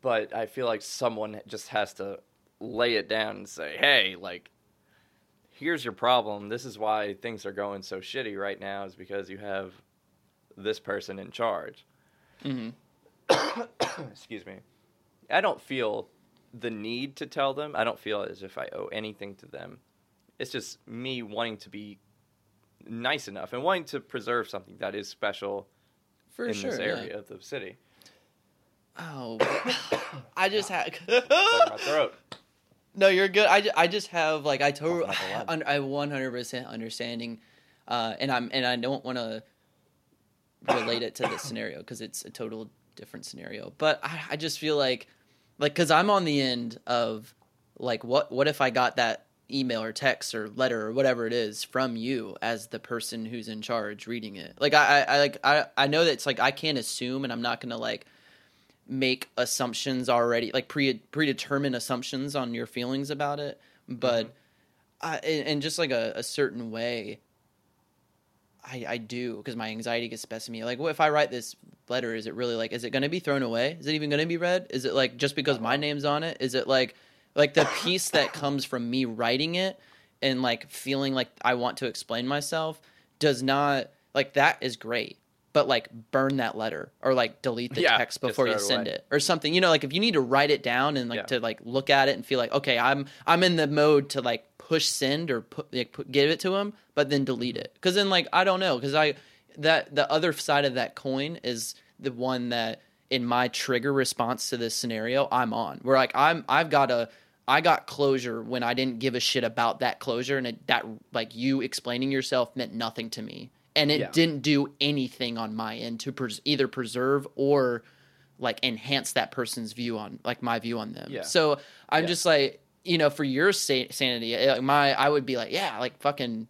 [SPEAKER 2] But I feel like someone just has to lay it down and say, "Hey, like here's your problem. This is why things are going so shitty right now is because you have this person in charge." Mm-hmm. Excuse me. I don't feel the need to tell them. I don't feel as if I owe anything to them. It's just me wanting to be nice enough and wanting to preserve something that is special For in sure, this area yeah. of the city.
[SPEAKER 1] Oh, I just had my throat. No, you're good. I, I just have like I totally I 100% understanding, uh, and I'm and I don't want to relate it to this scenario because it's a total different scenario. But I, I just feel like like because i'm on the end of like what what if i got that email or text or letter or whatever it is from you as the person who's in charge reading it like i i, I like i i know that it's like i can't assume and i'm not gonna like make assumptions already like pre predetermined assumptions on your feelings about it but mm-hmm. I, in just like a, a certain way I, I do because my anxiety gets best of me. Like, what if I write this letter? Is it really like, is it going to be thrown away? Is it even going to be read? Is it like just because my uh-huh. name's on it? Is it like, like the peace that comes from me writing it and like feeling like I want to explain myself does not like that is great. But like burn that letter or like delete the yeah, text before you send away. it or something. You know, like if you need to write it down and like yeah. to like look at it and feel like okay, I'm I'm in the mode to like push send or put, like, put give it to him, but then delete it. Because then like I don't know because I that the other side of that coin is the one that in my trigger response to this scenario I'm on. Where like I'm I've got a I got closure when I didn't give a shit about that closure and it, that like you explaining yourself meant nothing to me and it yeah. didn't do anything on my end to pres- either preserve or like enhance that person's view on like my view on them. Yeah. So I'm yeah. just like you know, for your sanity, eh, like my, I would be like, yeah, like fucking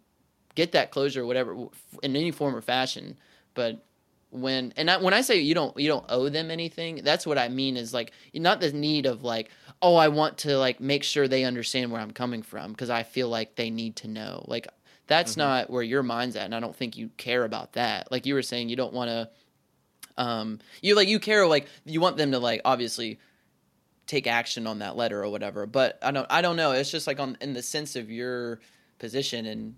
[SPEAKER 1] get that closure, or whatever, in any form or fashion. But when, and I, when I say you don't, you don't owe them anything, that's what I mean is like, not the need of like, oh, I want to like make sure they understand where I'm coming from because I feel like they need to know. Like, that's mm-hmm. not where your mind's at. And I don't think you care about that. Like you were saying, you don't want to, um, you like, you care, like, you want them to like, obviously, take action on that letter or whatever. But I don't I don't know. It's just like on in the sense of your position and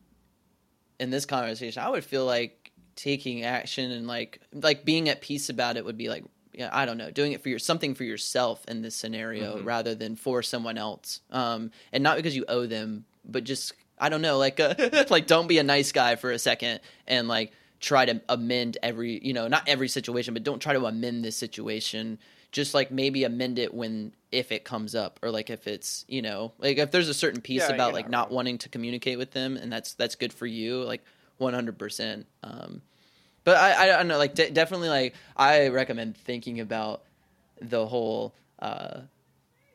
[SPEAKER 1] in this conversation, I would feel like taking action and like like being at peace about it would be like yeah, I don't know, doing it for your something for yourself in this scenario mm-hmm. rather than for someone else. Um, and not because you owe them, but just I don't know, like uh, like don't be a nice guy for a second and like try to amend every you know not every situation, but don't try to amend this situation. Just like maybe amend it when if it comes up or like if it's you know like if there's a certain piece
[SPEAKER 2] Yeah,
[SPEAKER 1] about like
[SPEAKER 2] not wrong.
[SPEAKER 1] wanting to communicate with them and that's that's good for you like 100 percent um but I, I don't know like de- definitely like i recommend thinking about the whole uh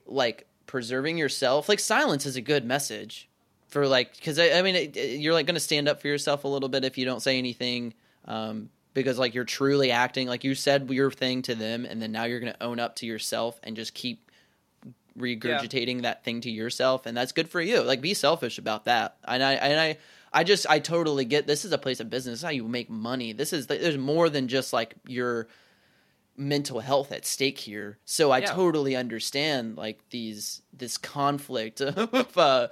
[SPEAKER 1] like preserving yourself like silence is a good message for like because I, I mean it, it- you're like going to stand up for yourself a little bit if you don't say anything um because like you're truly acting like you said your thing to them and then now you're going to own up to yourself and just keep regurgitating that thing to yourself and that's good for you. Like be selfish about that. And i and i i just i totally get this is a place of business. This is how you make money. This is there's more than just like your mental health at stake here. So i
[SPEAKER 2] Yeah.
[SPEAKER 1] totally understand like these this conflict of uh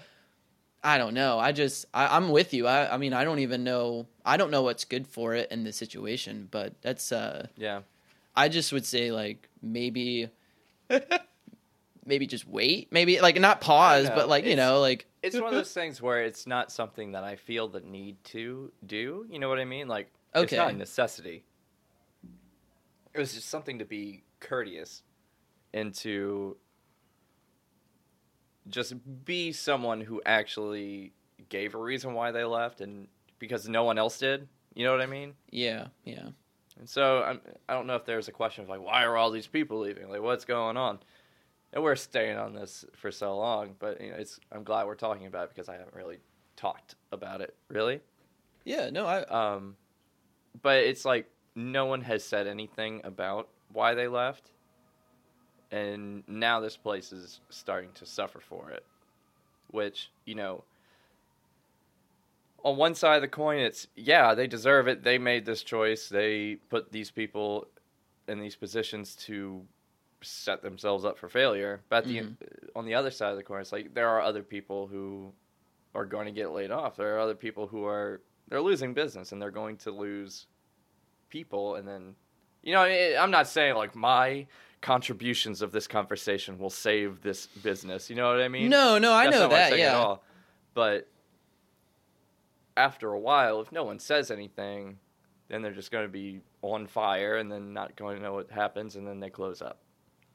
[SPEAKER 1] i don't know i just I, i'm with you I, I mean i don't even know i don't know what's good for it in this situation but that's uh
[SPEAKER 2] Yeah.
[SPEAKER 1] I just would say like maybe maybe just wait. Maybe like not pause, but like you know, like
[SPEAKER 2] It's one of those things where it's not something that I feel the need to do. You know what I mean? Like, it's not a
[SPEAKER 1] Okay.
[SPEAKER 2] necessity. It was just something to be courteous and to just be someone who actually gave a reason why they left and because no one else did. You know what I mean?
[SPEAKER 1] yeah, yeah.
[SPEAKER 2] And so I'm, I don't know if there's a question of like, why are all these people leaving? Like, what's going on? And we're staying on this for so long, but you know, it's I'm glad we're talking about it because I haven't really talked about it really.
[SPEAKER 1] Yeah, no, I
[SPEAKER 2] Um, but it's like no one has said anything about why they left, and now this place is starting to suffer for it, which you know. On one side of the coin, it's yeah, they deserve it. They made this choice. They put these people in these positions to set themselves up for failure. But the, mm-hmm. on the other side of the coin, it's like there are other people who are going to get laid off. There are other people who are they're losing business and they're going to lose people and then you know I- i'm not saying like my contributions of this conversation will save this business you know what i mean
[SPEAKER 1] no, no, I
[SPEAKER 2] That's
[SPEAKER 1] know
[SPEAKER 2] not what I'm
[SPEAKER 1] that.
[SPEAKER 2] at
[SPEAKER 1] Yeah,
[SPEAKER 2] all. but after a while if no one says anything then they're just going to be on fire and then not going to know what happens and then they close up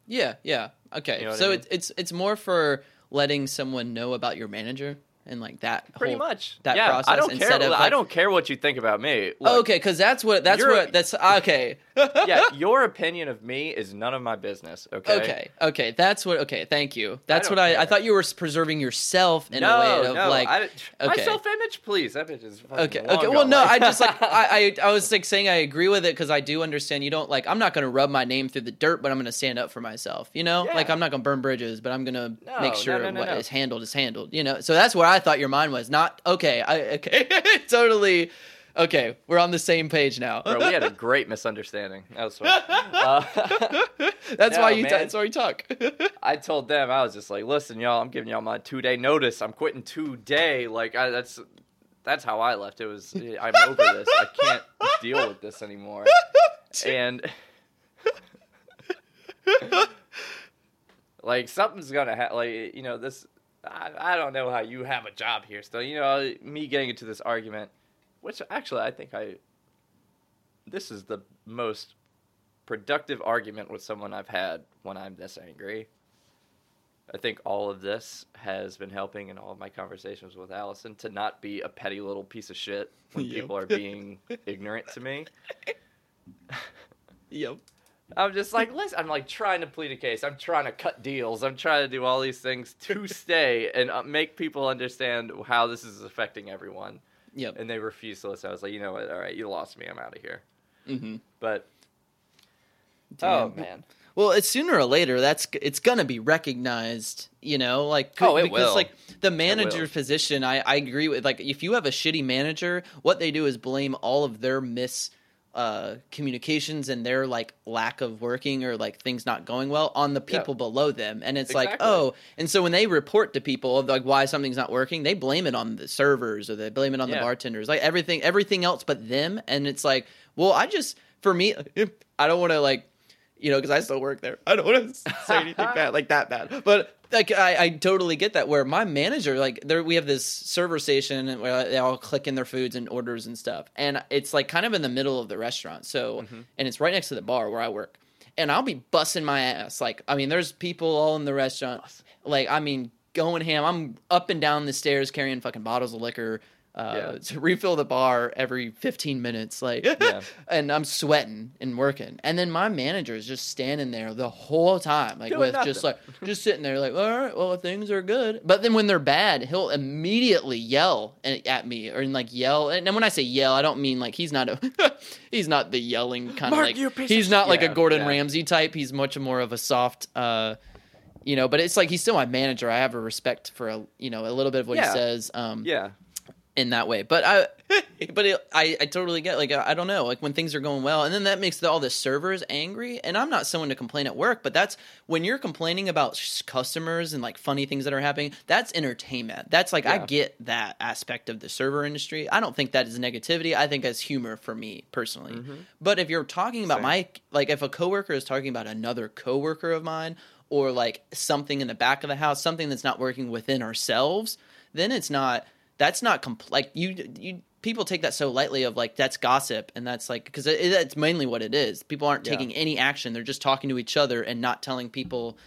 [SPEAKER 1] yeah, yeah. Okay,
[SPEAKER 2] You know
[SPEAKER 1] so
[SPEAKER 2] I mean?
[SPEAKER 1] it's it's it's more for letting someone know about your manager and like that.
[SPEAKER 2] pretty
[SPEAKER 1] whole-
[SPEAKER 2] much
[SPEAKER 1] that
[SPEAKER 2] yeah,
[SPEAKER 1] process
[SPEAKER 2] i don't care
[SPEAKER 1] of,
[SPEAKER 2] i don't care what you think about me
[SPEAKER 1] Oh, okay, because that's what that's what that's okay.
[SPEAKER 2] Yeah your opinion of me is none of my business okay
[SPEAKER 1] Okay, okay, that's what. Okay, thank you. That's
[SPEAKER 2] don't
[SPEAKER 1] what I. I thought you were preserving yourself in
[SPEAKER 2] no,
[SPEAKER 1] a way of
[SPEAKER 2] no,
[SPEAKER 1] like.
[SPEAKER 2] I, my self-image, please. That bitch is
[SPEAKER 1] Okay. Okay. Well, no, I just like I, I I was like saying I agree with it because I do understand you don't like I'm not going to rub my name through the dirt, but I'm going to stand up for myself. You know,
[SPEAKER 2] Yeah.
[SPEAKER 1] like I'm not going to burn bridges, but I'm going to
[SPEAKER 2] No,
[SPEAKER 1] make sure what is handled is handled. You know, so that's where I thought your mind was. Not okay. I okay. totally. Okay, we're on the same page now.
[SPEAKER 2] Bro, we had a great misunderstanding. That was. Uh,
[SPEAKER 1] that's
[SPEAKER 2] No,
[SPEAKER 1] why you.
[SPEAKER 2] man.
[SPEAKER 1] that's why you talk.
[SPEAKER 2] I told them I was just like, listen, y'all, I'm giving y'all my two day notice. I'm quitting today. Like I, that's that's how I left. It was I'm over this. I can't deal with this anymore. And like something's gonna happen. Like you know this. I, I don't know how you have a job here still. You know me getting into this argument, which actually I think I. This is the most productive argument with someone I've had when I'm this angry. I think all of this has been helping in all of my conversations with Allison to not be a petty little piece of shit when
[SPEAKER 1] Yep.
[SPEAKER 2] people are being ignorant to me.
[SPEAKER 1] yep.
[SPEAKER 2] I'm just like, listen, I'm like trying to plead a case. I'm trying to cut deals. I'm trying to do all these things to stay and uh, make people understand how this is affecting everyone.
[SPEAKER 1] Yep.
[SPEAKER 2] And they refused to listen. I was like, you know what? All right, you lost me. I'm out of here.
[SPEAKER 1] Mm-hmm.
[SPEAKER 2] But
[SPEAKER 1] Damn.
[SPEAKER 2] oh man,
[SPEAKER 1] Well, it's sooner or later that's it's gonna be recognized, you know, like
[SPEAKER 2] Oh, it
[SPEAKER 1] because
[SPEAKER 2] will.
[SPEAKER 1] like the manager position, I I agree with like if you have a shitty manager, what they do is blame all of their miss uh communications and their like lack of working or like things not going well on the
[SPEAKER 2] Yeah.
[SPEAKER 1] people below them. And it's like oh and so when they report to people of like why something's not working they blame it on the servers or they blame it on the bartenders like everything everything else but them. And it's like well i just for me i don't want to like you know, because I still work there. I don't want to say anything bad, like that bad. But like, I, I totally get that. Where my manager, like, there we have this server station where they all click in their foods and orders and stuff, and it's like kind of in the middle of the restaurant. So,
[SPEAKER 2] Mm-hmm.
[SPEAKER 1] and it's right next to the bar where I work, and I'll be busting my ass. Like, I mean, there's people all in the restaurant, like, I mean, going ham. I'm up and down the stairs carrying fucking bottles of liquor. Uh,
[SPEAKER 2] Yeah.
[SPEAKER 1] to refill the bar every 15 minutes like
[SPEAKER 2] Yeah.
[SPEAKER 1] and i'm sweating and working and then my manager is just standing there the whole time like
[SPEAKER 2] Doing
[SPEAKER 1] with just like just sitting there like all right well things are good but then when they're bad he'll immediately yell at me or like yell and when i say yell i don't mean like he's not a he's not the yelling kind of
[SPEAKER 2] Mark,
[SPEAKER 1] like
[SPEAKER 2] of
[SPEAKER 1] he's
[SPEAKER 2] sh-
[SPEAKER 1] not like a gordon
[SPEAKER 2] yeah.
[SPEAKER 1] ramsay type he's much more of a soft uh you know but it's like he's still my manager i have a respect for a you know a little bit of what he says um
[SPEAKER 2] Yeah.
[SPEAKER 1] In that way. But I, but it, I, I totally get like I I don't know like when things are going well, and then that makes the, all the servers angry. And I'm not someone to complain at work, but that's when you're complaining about customers and like funny things that are happening. That's entertainment. That's like I get that aspect of the server industry. I don't think that is negativity. I think that's humor for me personally. But if you're talking about
[SPEAKER 2] Mm-hmm. Same.
[SPEAKER 1] my like if a coworker is talking about another coworker of mine or like something in the back of the house, something that's not working within ourselves, then it's not that's not compl- like you you people take that so lightly of like that's gossip and that's like because it, that's mainly what it is. People aren't
[SPEAKER 2] Yeah.
[SPEAKER 1] taking any action; they're just talking to each other and not telling people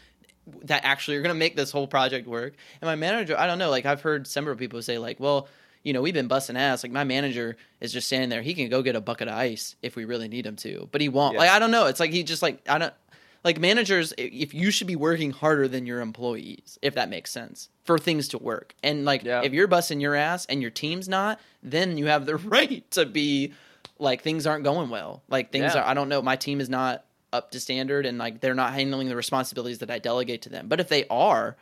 [SPEAKER 1] that actually are going to make this whole project work. And my manager, I don't know, like I've heard several people say like, well. You know, we've been busting ass. Like my manager is just standing there. He can go get a bucket of ice if we really need him to, but he won't.
[SPEAKER 2] Yeah.
[SPEAKER 1] Like I don't know. It's like he just like I don't like managers if you should be working harder than your employees if that makes sense for things to work and like
[SPEAKER 2] Yeah.
[SPEAKER 1] if you're busting your ass and your team's not then you have the right to be like things aren't going well like things
[SPEAKER 2] Yeah.
[SPEAKER 1] are i don't know my team is not up to standard and like they're not handling the responsibilities that i delegate to them but if they are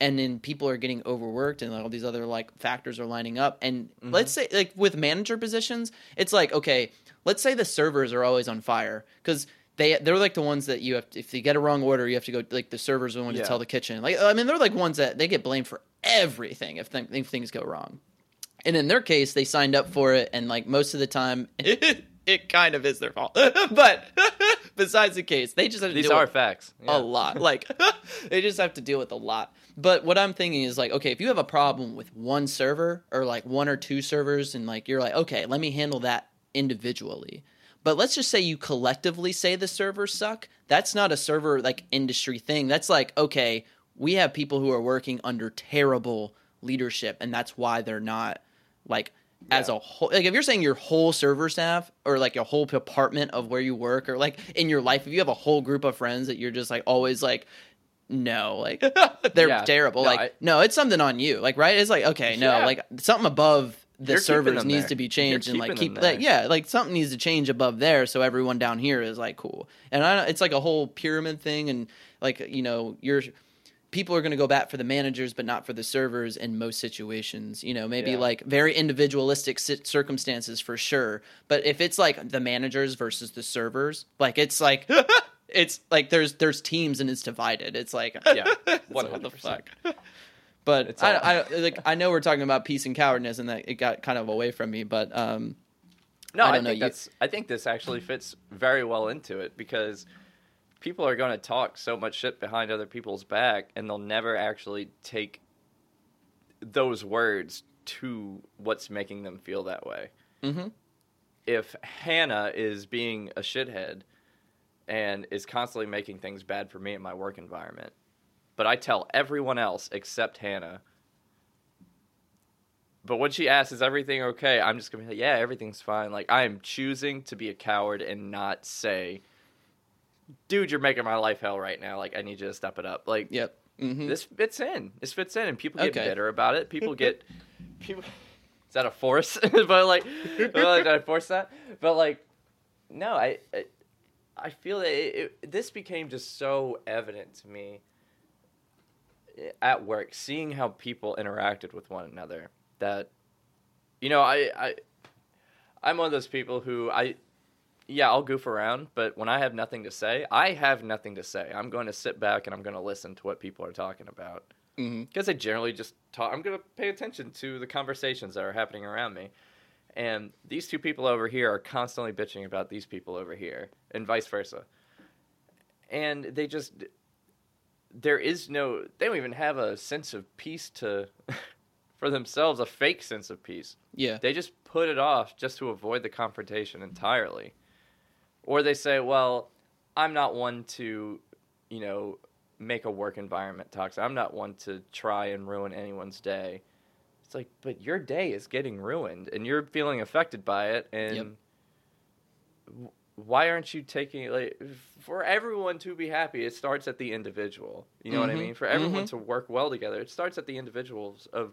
[SPEAKER 1] and then people are getting overworked and all these other like factors are lining up and
[SPEAKER 2] Mm-hmm.
[SPEAKER 1] let's say like with manager positions it's like okay let's say the servers are always on fire because they they're like the ones that you have to, if you get a wrong order you have to go like the servers are the one to tell the kitchen like i mean they're like ones that they get blamed for everything if, th- if things go wrong and in their case they signed up for it and like most of the time it it kind of is their fault but besides the case they just have to
[SPEAKER 2] These
[SPEAKER 1] deal
[SPEAKER 2] are
[SPEAKER 1] with
[SPEAKER 2] facts.
[SPEAKER 1] a lot. Like they just have to deal with a lot. But what I'm thinking is like, okay, if you have a problem with one server or like one or two servers, and like you're like, okay, let me handle that individually. But let's just say you collectively say the servers suck. That's not a server like industry thing. That's like, okay, we have people who are working under terrible leadership, and that's why they're not like as a whole like if you're saying your whole server staff or like your whole department of where you work or like in your life if you have a whole group of friends that you're just like always like no like they're
[SPEAKER 2] Yeah.
[SPEAKER 1] terrible
[SPEAKER 2] No,
[SPEAKER 1] like
[SPEAKER 2] I-
[SPEAKER 1] no it's something on you like right it's like okay no
[SPEAKER 2] Yeah.
[SPEAKER 1] like something above the
[SPEAKER 2] You're
[SPEAKER 1] servers needs
[SPEAKER 2] there.
[SPEAKER 1] to be changed and like keep
[SPEAKER 2] that
[SPEAKER 1] like yeah like something needs to change above there so everyone down here is like cool. And I, it's like a whole pyramid thing and like you know you're people are going to go back for the managers but not for the servers in most situations you know maybe
[SPEAKER 2] Yeah.
[SPEAKER 1] like very individualistic circumstances for sure. But if it's like the managers versus the servers like it's like it's like there's there's teams and it's divided. It's like
[SPEAKER 2] Yeah,
[SPEAKER 1] what the fuck but
[SPEAKER 2] It's
[SPEAKER 1] I, I like I know we're talking about peace and cowardness and that it got kind of away from me but um
[SPEAKER 2] No,
[SPEAKER 1] I
[SPEAKER 2] I,
[SPEAKER 1] know,
[SPEAKER 2] think that's. I think this actually fits very well into it because people are going to talk so much shit behind other people's back, and they'll never actually take those words to what's making them feel that way.
[SPEAKER 1] mhm.
[SPEAKER 2] If Hannah is being a shithead and is constantly making things bad for me in my work environment, but I tell everyone else except Hannah. But when she asks, "Is everything okay?" I'm just gonna be like, "Yeah, everything's fine." Like I am choosing to be a coward and not say, "Dude, you're making my life hell right now. Like I need you to step it up." Like
[SPEAKER 1] yep mhm.
[SPEAKER 2] this fits in. This fits in, and people get
[SPEAKER 1] Okay.
[SPEAKER 2] bitter about it. People get people. Is that a force? but like, well, did I force that? But like, no, I, I, I feel that it, it, this became just so evident to me at work, seeing how people interacted with one another. That, you know, I, I, I'm one of those people who I, yeah, I'll goof around, but when I have nothing to say, I have nothing to say. I'm going to sit back and I'm going to listen to what people are talking about
[SPEAKER 1] mm-hmm.
[SPEAKER 2] because I generally just talk. I'm going to pay attention to the conversations that are happening around me. And these two people over here are constantly bitching about these people over here, and vice versa. and they just there is no they don't even have a sense of peace to for themselves a fake sense of peace
[SPEAKER 1] Yeah.
[SPEAKER 2] they just put it off just to avoid the confrontation entirely or they say well i'm not one to you know make a work environment toxic i'm not one to try and ruin anyone's day it's like but your day is getting ruined and you're feeling affected by it and
[SPEAKER 1] Yep.
[SPEAKER 2] Why aren't you taking like for everyone to be happy it starts at the individual. You know what i
[SPEAKER 1] Mhm,
[SPEAKER 2] mean? For everyone
[SPEAKER 1] mhm.
[SPEAKER 2] to work well together it starts at the individuals of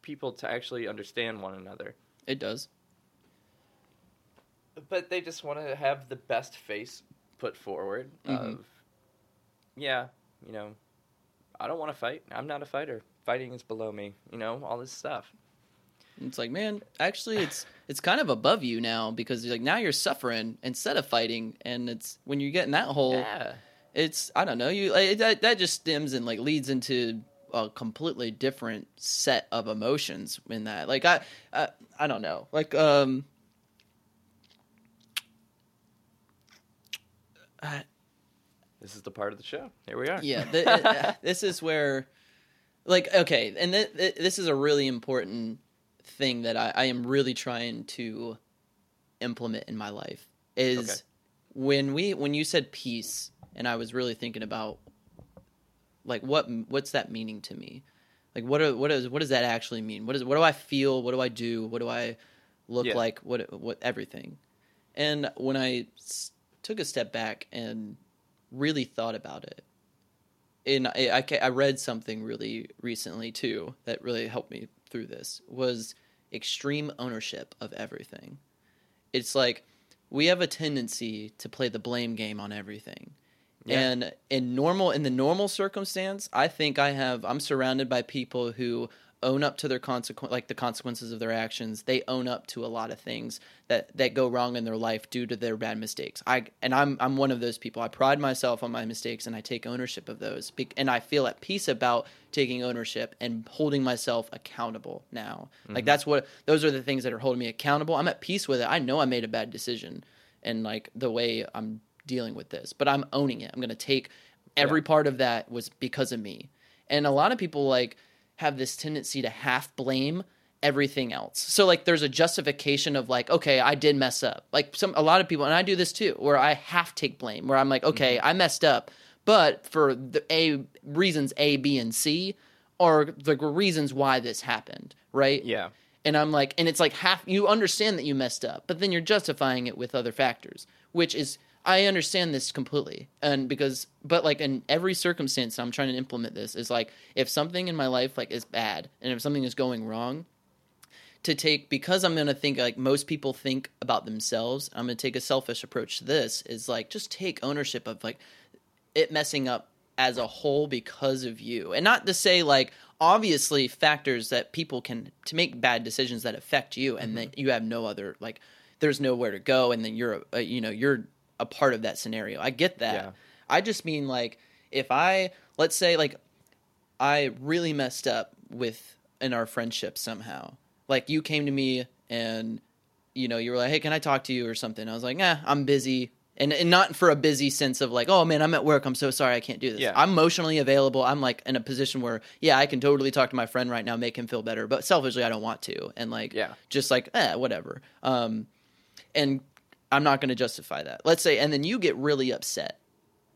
[SPEAKER 2] people to actually understand one another.
[SPEAKER 1] It does.
[SPEAKER 2] but they just want to have the best face put forward
[SPEAKER 1] Mhm.
[SPEAKER 2] of yeah you know i don't want to fight. I'm not a fighter. Fighting is below me you know all this stuff
[SPEAKER 1] It's like, man, actually, it's it's kind of above you now because like now you're suffering instead of fighting, and it's when you get in that hole,
[SPEAKER 2] yeah
[SPEAKER 1] it's I don't know, you like, that that just stems and like leads into a completely different set of emotions in that. Like I I, I don't know, like um. I,
[SPEAKER 2] this is the part of the show here we are
[SPEAKER 1] yeah th- uh, this is where like okay and th- th- this is a really important thing that I, I am really trying to implement in my life is
[SPEAKER 2] Okay.
[SPEAKER 1] when we when you said peace and i was really thinking about like what what's that meaning to me? Like what are, what is what does that actually mean? What is what do i feel? What do i do? What do i look
[SPEAKER 2] Yeah.
[SPEAKER 1] like? What what everything. And when i s- took a step back and really thought about it and I, I, I read something really recently too that really helped me through this was extreme ownership of everything it's like we have a tendency to play the blame game on everything
[SPEAKER 2] Yeah.
[SPEAKER 1] and in normal in the normal circumstance i think i have i'm surrounded by people who own up to their consequence like the consequences of their actions. They own up to a lot of things that that go wrong in their life due to their bad mistakes. I and i'm i'm one of those people. I pride myself on my mistakes and i take ownership of those and i feel at peace about taking ownership and holding myself accountable now. Like mm-hmm. that's what those are the things that are holding me accountable. I'm at peace with it. I know i made a bad decision and like the way i'm dealing with this but i'm owning it. I'm going to take every part of that was because of me. And a lot of people like have this tendency to half blame everything else. So like there's a justification of like okay, I did mess up. Like some a lot of people and I do this too where I half take blame where I'm like okay, mm-hmm. I messed up, but for the A reasons A, B and C are the reasons why this happened, right?
[SPEAKER 2] yeah
[SPEAKER 1] And I'm like, and it's like half, you understand that you messed up, but then you're justifying it with other factors, which is, I understand this completely. And because, but like in every circumstance, I'm trying to implement this is like, if something in my life like is bad and if something is going wrong, to take, because I'm going to think like most people think about themselves, I'm going to take a selfish approach to this is like, just take ownership of like, it messing up as a whole because of you and not to say like obviously factors that people can to make bad decisions that affect you and mm-hmm. that you have no other like there's nowhere to go and then you're a, you know you're a part of that scenario. I get that.
[SPEAKER 2] Yeah.
[SPEAKER 1] i just mean like if i let's say like i really messed up with in our friendship somehow. Like you came to me and you know you were like hey can i talk to you or something? I was like nah i'm busy. And, and not for a busy sense of like oh man i'm at work. I'm so sorry. I can't do this.
[SPEAKER 2] Yeah.
[SPEAKER 1] i'm emotionally available. I'm like in a position where yeah i can totally talk to my friend right now make him feel better. But selfishly i don't want to. And like
[SPEAKER 2] Yeah.
[SPEAKER 1] just like eh, whatever. Um and i'm not going to justify that. Let's say and then you get really upset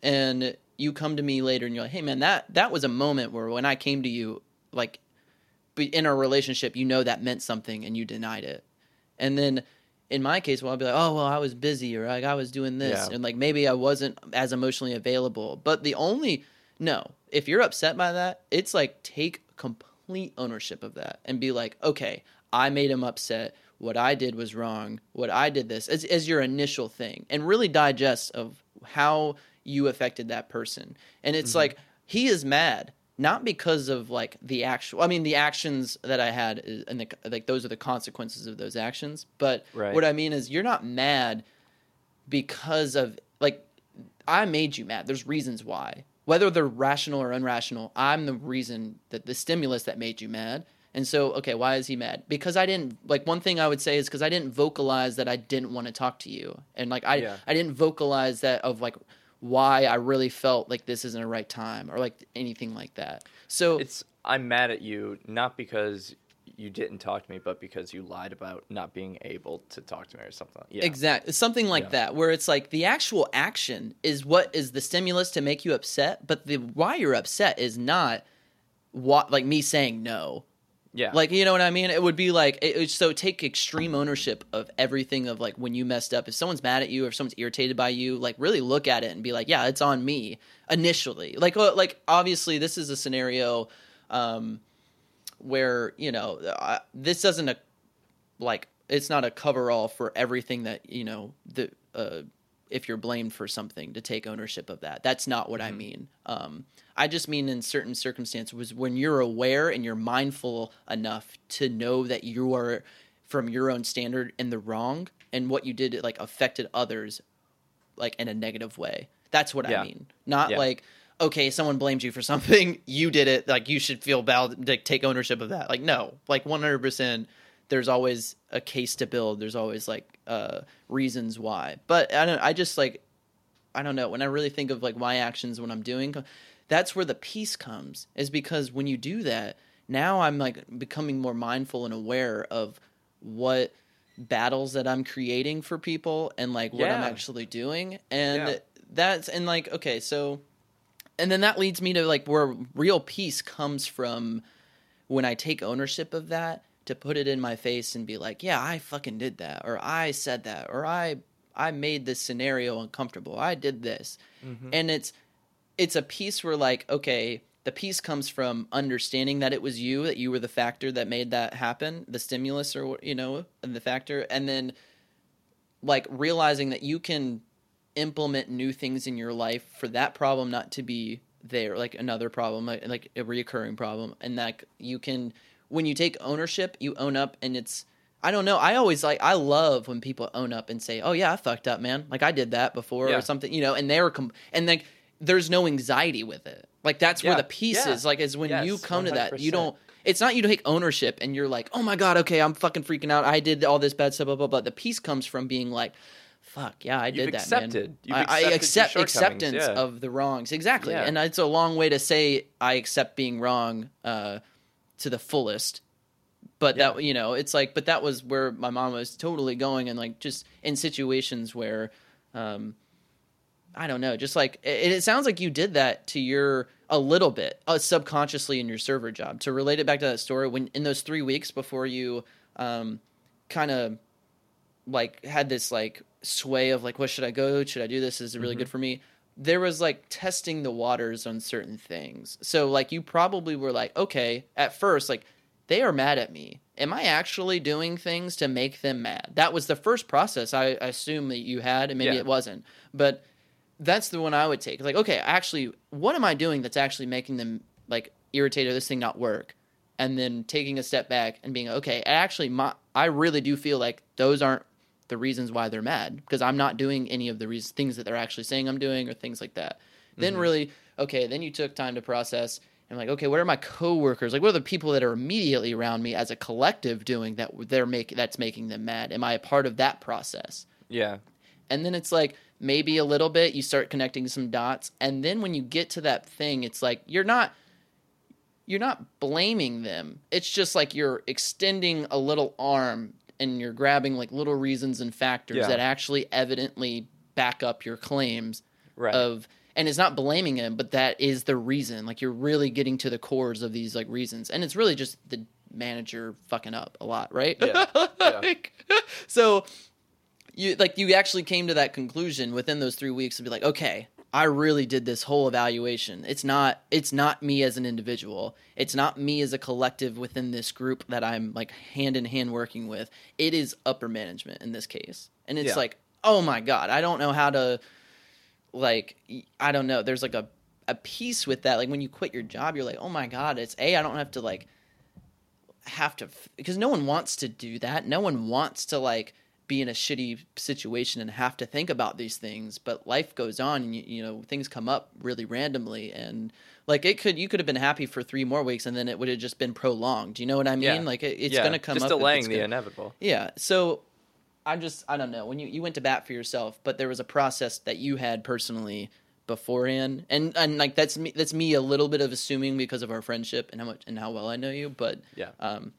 [SPEAKER 1] and you come to me later and you're like hey man that that was a moment where when i came to you like in our relationship you know that meant something and you denied it. And then in my case well i'll be like oh well i was busy or like i was doing this
[SPEAKER 2] Yeah.
[SPEAKER 1] and like maybe i wasn't as emotionally available. But the only no if you're upset by that it's like take complete ownership of that and be like okay i made him upset what i did was wrong what i did this as, as your initial thing and really digest of how you affected that person. And it's mm-hmm. like he is mad not because of like the actual i mean the actions that i had is, and the, like those are the consequences of those actions but
[SPEAKER 2] Right.
[SPEAKER 1] what i mean is you're not mad because of like i made you mad. There's reasons why. Whether they're rational or unrational i'm the reason that the stimulus that made you mad and so okay why is he mad because i didn't like one thing i would say is because i didn't vocalize that i didn't want to talk to you and like i
[SPEAKER 2] Yeah.
[SPEAKER 1] i didn't vocalize that of like why I really felt like this isn't a right time or like anything like that. So
[SPEAKER 2] It's I'm mad at you not because you didn't talk to me, but because you lied about not being able to talk to me or something. Yeah.
[SPEAKER 1] Exactly. Something like
[SPEAKER 2] Yeah.
[SPEAKER 1] that, where it's like the actual action is what is the stimulus to make you upset, but the why you're upset is not what like me saying no.
[SPEAKER 2] Yeah.
[SPEAKER 1] Like you know what I mean? It would be like it, so take extreme ownership of everything of like when you messed up. If someone's mad at you or if someone's irritated by you, like really look at it and be like, yeah, it's on me initially. Like uh, like obviously this is a scenario um where, you know, I, this doesn't a, like it's not a cover all for everything that, you know, the uh if you're blamed for something to take ownership of that. That's not what I mean. Um, I just mean in certain circumstances was when you're aware and you're mindful enough to know that you are from your own standard in the wrong and what you did like affected others like in a negative way. That's what
[SPEAKER 2] Yeah.
[SPEAKER 1] I mean. Not
[SPEAKER 2] Yeah.
[SPEAKER 1] like okay, someone blamed you for something, you did it, like you should feel bad like take ownership of that. Like no, like 100% there's always a case to build. There's always like uh reasons why. But I don't I just like I don't know, when I really think of like my actions when I'm doing that's where the peace comes is because when you do that, now I'm like becoming more mindful and aware of what battles that I'm creating for people and like what I'm actually doing. And
[SPEAKER 2] Yeah.
[SPEAKER 1] that's and like okay, so and then that leads me to like where real peace comes from when I take ownership of that to put it in my face and be like, yeah, I fucking did that or I said that or I I made this scenario uncomfortable. I did this. Mm-hmm. And it's it's a peace where like, okay, the peace comes from understanding that it was you that you were the factor that made that happen, the stimulus or you know, the factor and then like realizing that you can implement new things in your life for that problem not to be there like another problem like, like a reoccurring problem and that you can when you take ownership you own up and it's i don't know i always like i love when people own up and say oh yeah i fucked up man like i did that before
[SPEAKER 2] Yeah.
[SPEAKER 1] or something you know and they're com- and like there's no anxiety with it like that's where the peace
[SPEAKER 2] Yeah.
[SPEAKER 1] is like is when you
[SPEAKER 2] Yes,
[SPEAKER 1] come to that you don't it's not you take ownership and you're like, oh my god, okay, I'm fucking freaking out. I did all this bad stuff, blah blah blah. The peace comes from being like, fuck yeah, I did
[SPEAKER 2] You've
[SPEAKER 1] that,
[SPEAKER 2] accepted.
[SPEAKER 1] man.
[SPEAKER 2] You've
[SPEAKER 1] I, I accept acceptance
[SPEAKER 2] yeah.
[SPEAKER 1] of the wrongs, exactly.
[SPEAKER 2] Yeah.
[SPEAKER 1] And it's a long way to say I accept being wrong uh, to the fullest. But
[SPEAKER 2] Yeah.
[SPEAKER 1] that you know, it's like, but that was where my mom was totally going, and like just in situations where. Um, I don't know. Just like it, it sounds like you did that to your a little bit uh, subconsciously in your server job. To relate it back to that story, when in those three weeks before you, um, kind of like had this like sway of like, what should I go? Should I do this? Is it really good for me? There was like testing the waters on certain things. So like you probably were like, okay, at first like they are mad at me. Am I actually doing things to make them mad? That was the first process I, I assume that you had, and maybe
[SPEAKER 2] Yeah.
[SPEAKER 1] it wasn't. But that's the one I would take. Like, okay, actually, what am I doing that's actually making them like irritated? This thing not work, and then taking a step back and being okay. Actually, my I really do feel like those aren't the reasons why they're mad because I'm not doing any of the reasons, things that they're actually saying I'm doing or things like that. Then mm-hmm. really, okay, then you took time to process and like, okay, what are my coworkers like? What are the people that are immediately around me as a collective doing that they're making that's making them mad? Am I a part of that process?
[SPEAKER 2] Yeah.
[SPEAKER 1] and then it's like maybe a little bit you start connecting some dots and then when you get to that thing it's like you're not you're not blaming them it's just like you're extending a little arm and you're grabbing like little reasons and factors
[SPEAKER 2] Yeah.
[SPEAKER 1] that actually evidently back up your claims
[SPEAKER 2] Right.
[SPEAKER 1] of and it's not blaming him but that is the reason like you're really getting to the cores of these like reasons and it's really just the manager fucking up a lot right
[SPEAKER 2] Yeah. Yeah.
[SPEAKER 1] So you like you actually came to that conclusion within those three weeks to be like okay i really did this whole evaluation. It's not it's not me as an individual. It's not me as a collective within this group that i'm like hand in hand working with. It is upper management in this case. And it's
[SPEAKER 2] Yeah.
[SPEAKER 1] like oh my god i don't know how to like i don't know. There's like a a peace with that. Like when you quit your job you're like oh my god it's a i don't have to like have to because no one wants to do that. No one wants to like be in a shitty situation and have to think about these things. But life goes on, and you, you know things come up really randomly, and like it could you could have been happy for three more weeks, and then it would have just been prolonged. You know what I mean?
[SPEAKER 2] Yeah.
[SPEAKER 1] Like it, it's
[SPEAKER 2] yeah.
[SPEAKER 1] gonna come
[SPEAKER 2] Just
[SPEAKER 1] up.
[SPEAKER 2] delaying the
[SPEAKER 1] gonna-
[SPEAKER 2] inevitable.
[SPEAKER 1] yeah. So i'm just I don't know when you you went to bat for yourself, but there was a process that you had personally beforehand, and and like that's me that's me a little bit of assuming because of our friendship and how much and how well I know you, but
[SPEAKER 2] Yeah.
[SPEAKER 1] um,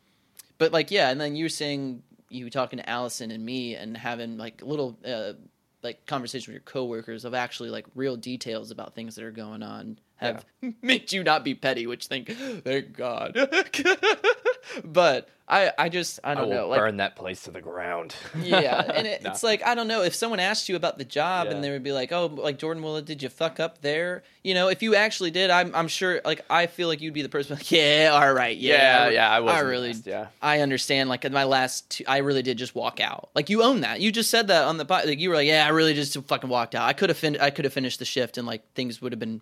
[SPEAKER 1] but like yeah, and then you were saying you talking to Allison and me and having like little uh like conversation with your coworkers of actually like real details about things that are going on have made you not be petty, which thank thank God. but I I just I
[SPEAKER 2] I
[SPEAKER 1] don't
[SPEAKER 2] will
[SPEAKER 1] know like
[SPEAKER 2] burn that place to the ground.
[SPEAKER 1] yeah, and it,
[SPEAKER 2] Nah.
[SPEAKER 1] it's like I don't know if someone asked you about the job
[SPEAKER 2] Yeah.
[SPEAKER 1] and they would be like, "Oh, like Jordan Willett, did you fuck up there?" You know, if you actually did, I'm I'm sure. Like I feel like you'd be the person like, "Yeah, all right, yeah,
[SPEAKER 2] yeah, yeah, I was.
[SPEAKER 1] I really,
[SPEAKER 2] yeah.
[SPEAKER 1] I understand. Like in my last, two, I really did just walk out. Like you own that. You just said that on the. Like you were like, "Yeah, I really just fucking walked out. I could have fin- I could have finished the shift and like things would have been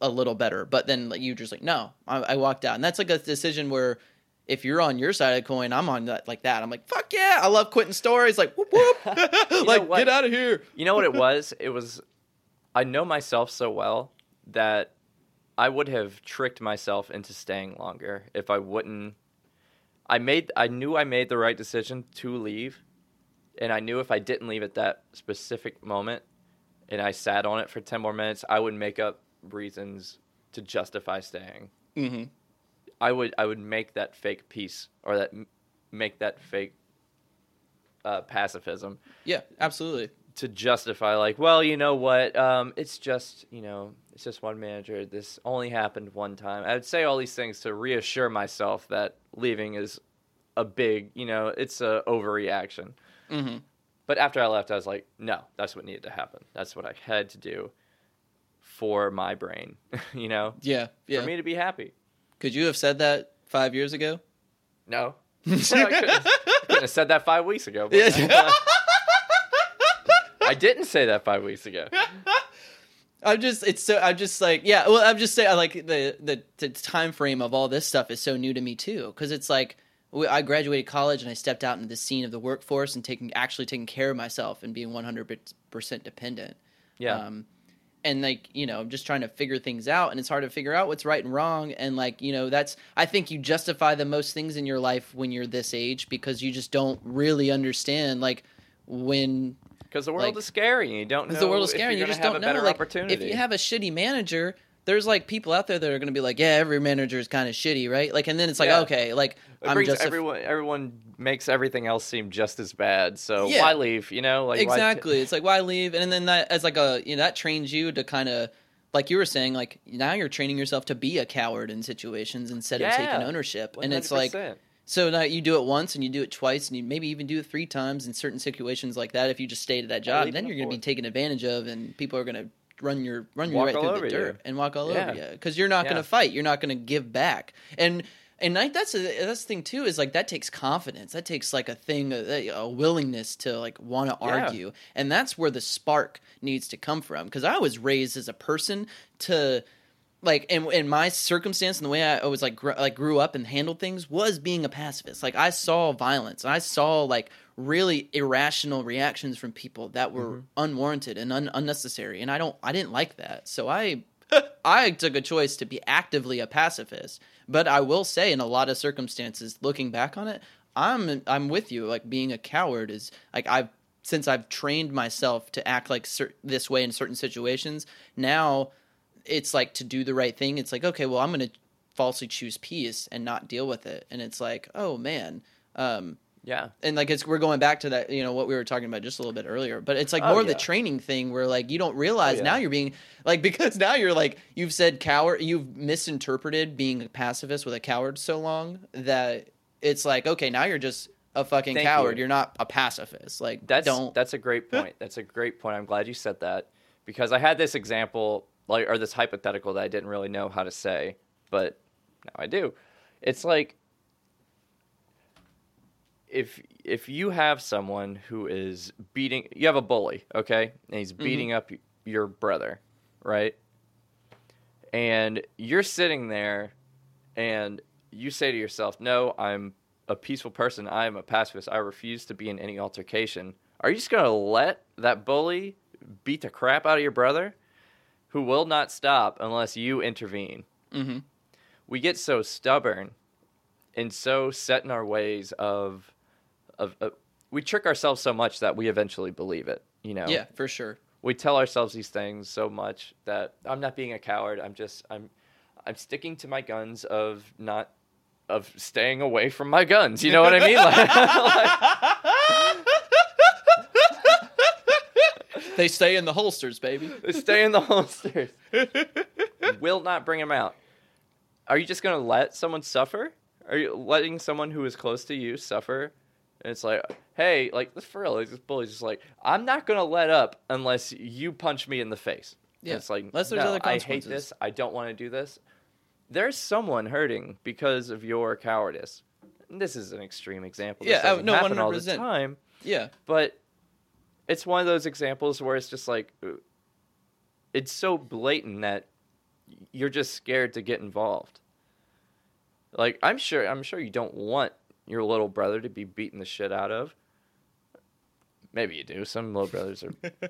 [SPEAKER 1] a little better." But then like you just like, "No, I, I walked out," and that's like a decision where if you're on your side of the coin, I'm on that like that. I'm like, fuck yeah, I love quitting stories. Like, whoop whoop, like get out of here.
[SPEAKER 2] You know what it was? It was I know myself so well that I would have tricked myself into staying longer if I wouldn't I made I knew I made the right decision to leave and I knew if I didn't leave at that specific moment and I sat on it for 10 more minutes, I would make up reasons to justify staying.
[SPEAKER 1] Mm-hmm.
[SPEAKER 2] I would I would make that fake peace or that make that fake uh, pacifism
[SPEAKER 1] Yeah, absolutely.
[SPEAKER 2] to justify like well you know what um, it's just you know it's just one manager this only happened one time i would say all these things to reassure myself that leaving is a big you know it's a overreaction
[SPEAKER 1] Mm-hmm.
[SPEAKER 2] but after i left i was like no that's what needed to happen that's what i had to do for my brain you know?
[SPEAKER 1] Yeah, yeah.
[SPEAKER 2] for me to be happy.
[SPEAKER 1] Could you have said that five years ago?
[SPEAKER 2] no. I couldn't, couldn't have said that five weeks ago but
[SPEAKER 1] Yeah.
[SPEAKER 2] i didn't say that five weeks ago.
[SPEAKER 1] I'm just it's so I'm just like yeah well I'm just saying I like the the the time frame of all this stuff is so new to me too because it's like I graduated college and I stepped out into the scene of the workforce and taking actually taking care of myself and being 100 percent dependent.
[SPEAKER 2] Yeah.
[SPEAKER 1] Um, and like you know just trying to figure things out and it's hard to figure out what's right and wrong and like you know that's i think you justify the most things in your life when you're this age because you just don't really understand like when
[SPEAKER 2] Because the world
[SPEAKER 1] Like-
[SPEAKER 2] is scary, and you don't know.
[SPEAKER 1] the world is scary you just don't
[SPEAKER 2] a
[SPEAKER 1] know
[SPEAKER 2] better
[SPEAKER 1] like
[SPEAKER 2] opportunity.
[SPEAKER 1] if you have a shitty manager there's like people out there that are going to be like yeah every manager is kind of shitty right like and then it's like
[SPEAKER 2] Yeah.
[SPEAKER 1] okay like
[SPEAKER 2] it
[SPEAKER 1] i'm just
[SPEAKER 2] everyone. everyone makes everything else seem just as bad. So
[SPEAKER 1] Yeah.
[SPEAKER 2] why leave? You know, like t-
[SPEAKER 1] exactly it's like why leave and then that as like a you know that trains you to kind of like you were saying like now you're training yourself to be a coward in situations instead of taking ownership and it's like so now you do it once and you do it twice and you maybe even do it three times in certain situations like that if you just stay at that job then you're going to be taken advantage of and people are going to run your run you
[SPEAKER 2] Walk
[SPEAKER 1] right through the
[SPEAKER 2] you.
[SPEAKER 1] dirt and walk all
[SPEAKER 2] Yeah.
[SPEAKER 1] over you because you're not going to fight you're not going to give back and and like that's a, that's the thing too is like that takes confidence that takes like a thing a, a willingness to like want to
[SPEAKER 2] Yeah.
[SPEAKER 1] argue and that's where the spark needs to come from because i was raised as a person to like in, in my circumstance and the way I was like gr- like grew up and handled things was being a pacifist. Like I saw violence, and I saw like really irrational reactions from people that were mm-hmm. unwarranted and un- unnecessary, and I don't I didn't like that. So I I took a choice to be actively a pacifist. But I will say, in a lot of circumstances, looking back on it, I'm I'm with you. Like being a coward is like I've since I've trained myself to act like cer- this way in certain situations. Now it's like to do the right thing. It's like, okay, well, I'm going to falsely choose peace and not deal with it. And it's like, oh man. Um,
[SPEAKER 2] yeah,
[SPEAKER 1] and like it's we're going back to that, you know, what we were talking about just a little bit earlier. But it's like
[SPEAKER 2] Oh,
[SPEAKER 1] more of the training thing where like you don't realize
[SPEAKER 2] Oh, yeah.
[SPEAKER 1] now you're being like because now you're like you've said coward, you've misinterpreted being a pacifist with a coward so long that it's like okay, now you're just a fucking
[SPEAKER 2] Thank
[SPEAKER 1] coward.
[SPEAKER 2] you.
[SPEAKER 1] You. are not a pacifist. Like
[SPEAKER 2] that's
[SPEAKER 1] don't
[SPEAKER 2] that's a great point. That's a great point. I'm glad you said that because I had this example like or this hypothetical that I didn't really know how to say, but now I do. It's like if if you have someone who is beating you have a bully, okay? And he's mm-hmm. beating up your brother, right? And you're sitting there and you say to yourself, "No, I'm a peaceful person. I am a pacifist. I refuse to be in any altercation." Are you just going to let that bully beat the crap out of your brother who will not stop unless you intervene?
[SPEAKER 1] Mhm.
[SPEAKER 2] We get so stubborn and so set in our ways of of, of we trick ourselves so much that we eventually believe it, you know.
[SPEAKER 1] Yeah, for sure.
[SPEAKER 2] we tell ourselves these things so much that I'm not being a coward. I'm just I'm I'm sticking to my guns of not of staying away from my guns. You know what I mean?
[SPEAKER 1] Like, they stay in the holsters, baby.
[SPEAKER 2] They stay in the holsters. Will not bring them out. Are you just gonna let someone suffer? Are you letting someone who is close to you suffer? And it's like, hey, like this for real, like, this bully's just like, I'm not gonna let up unless you punch me in the face. And
[SPEAKER 1] Yeah,
[SPEAKER 2] it's like,
[SPEAKER 1] unless there's
[SPEAKER 2] no,
[SPEAKER 1] other
[SPEAKER 2] I hate this. I don't want to do this. There's someone hurting because of your cowardice. And this is an extreme example. This
[SPEAKER 1] Yeah,
[SPEAKER 2] doesn't
[SPEAKER 1] no,
[SPEAKER 2] happen all the
[SPEAKER 1] 100%.
[SPEAKER 2] time
[SPEAKER 1] Yeah.
[SPEAKER 2] but it's one of those examples where it's just like uh, it's so blatant that you're just scared to get involved. Like i'm sure i'm sure you don't want your little brother to be beaten the shit out of. Maybe you do. Some little brothers are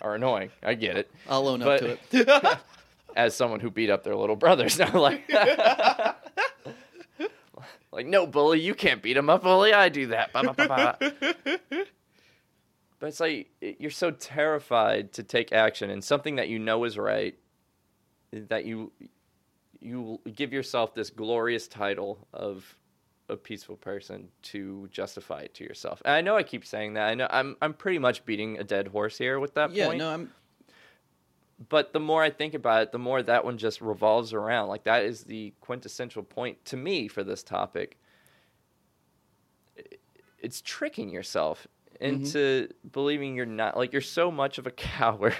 [SPEAKER 2] are annoying. I get it.
[SPEAKER 1] I'll own
[SPEAKER 2] But-
[SPEAKER 1] up to it.
[SPEAKER 2] as someone who beat up their little brothers now like like no bully you can't beat him up bully. I do that. But it's like you're so terrified to take action in something that you know is right that you you give yourself this glorious title of a peaceful person to justify it to yourself and i know i keep saying that i know i'm i'm pretty much beating a dead horse here with that
[SPEAKER 1] yeah,
[SPEAKER 2] point
[SPEAKER 1] no, I'm
[SPEAKER 2] but the more I think about it, the more that one just revolves around. Like that is the quintessential point to me for this topic. It's tricking yourself into believing you're not like you're so much of a coward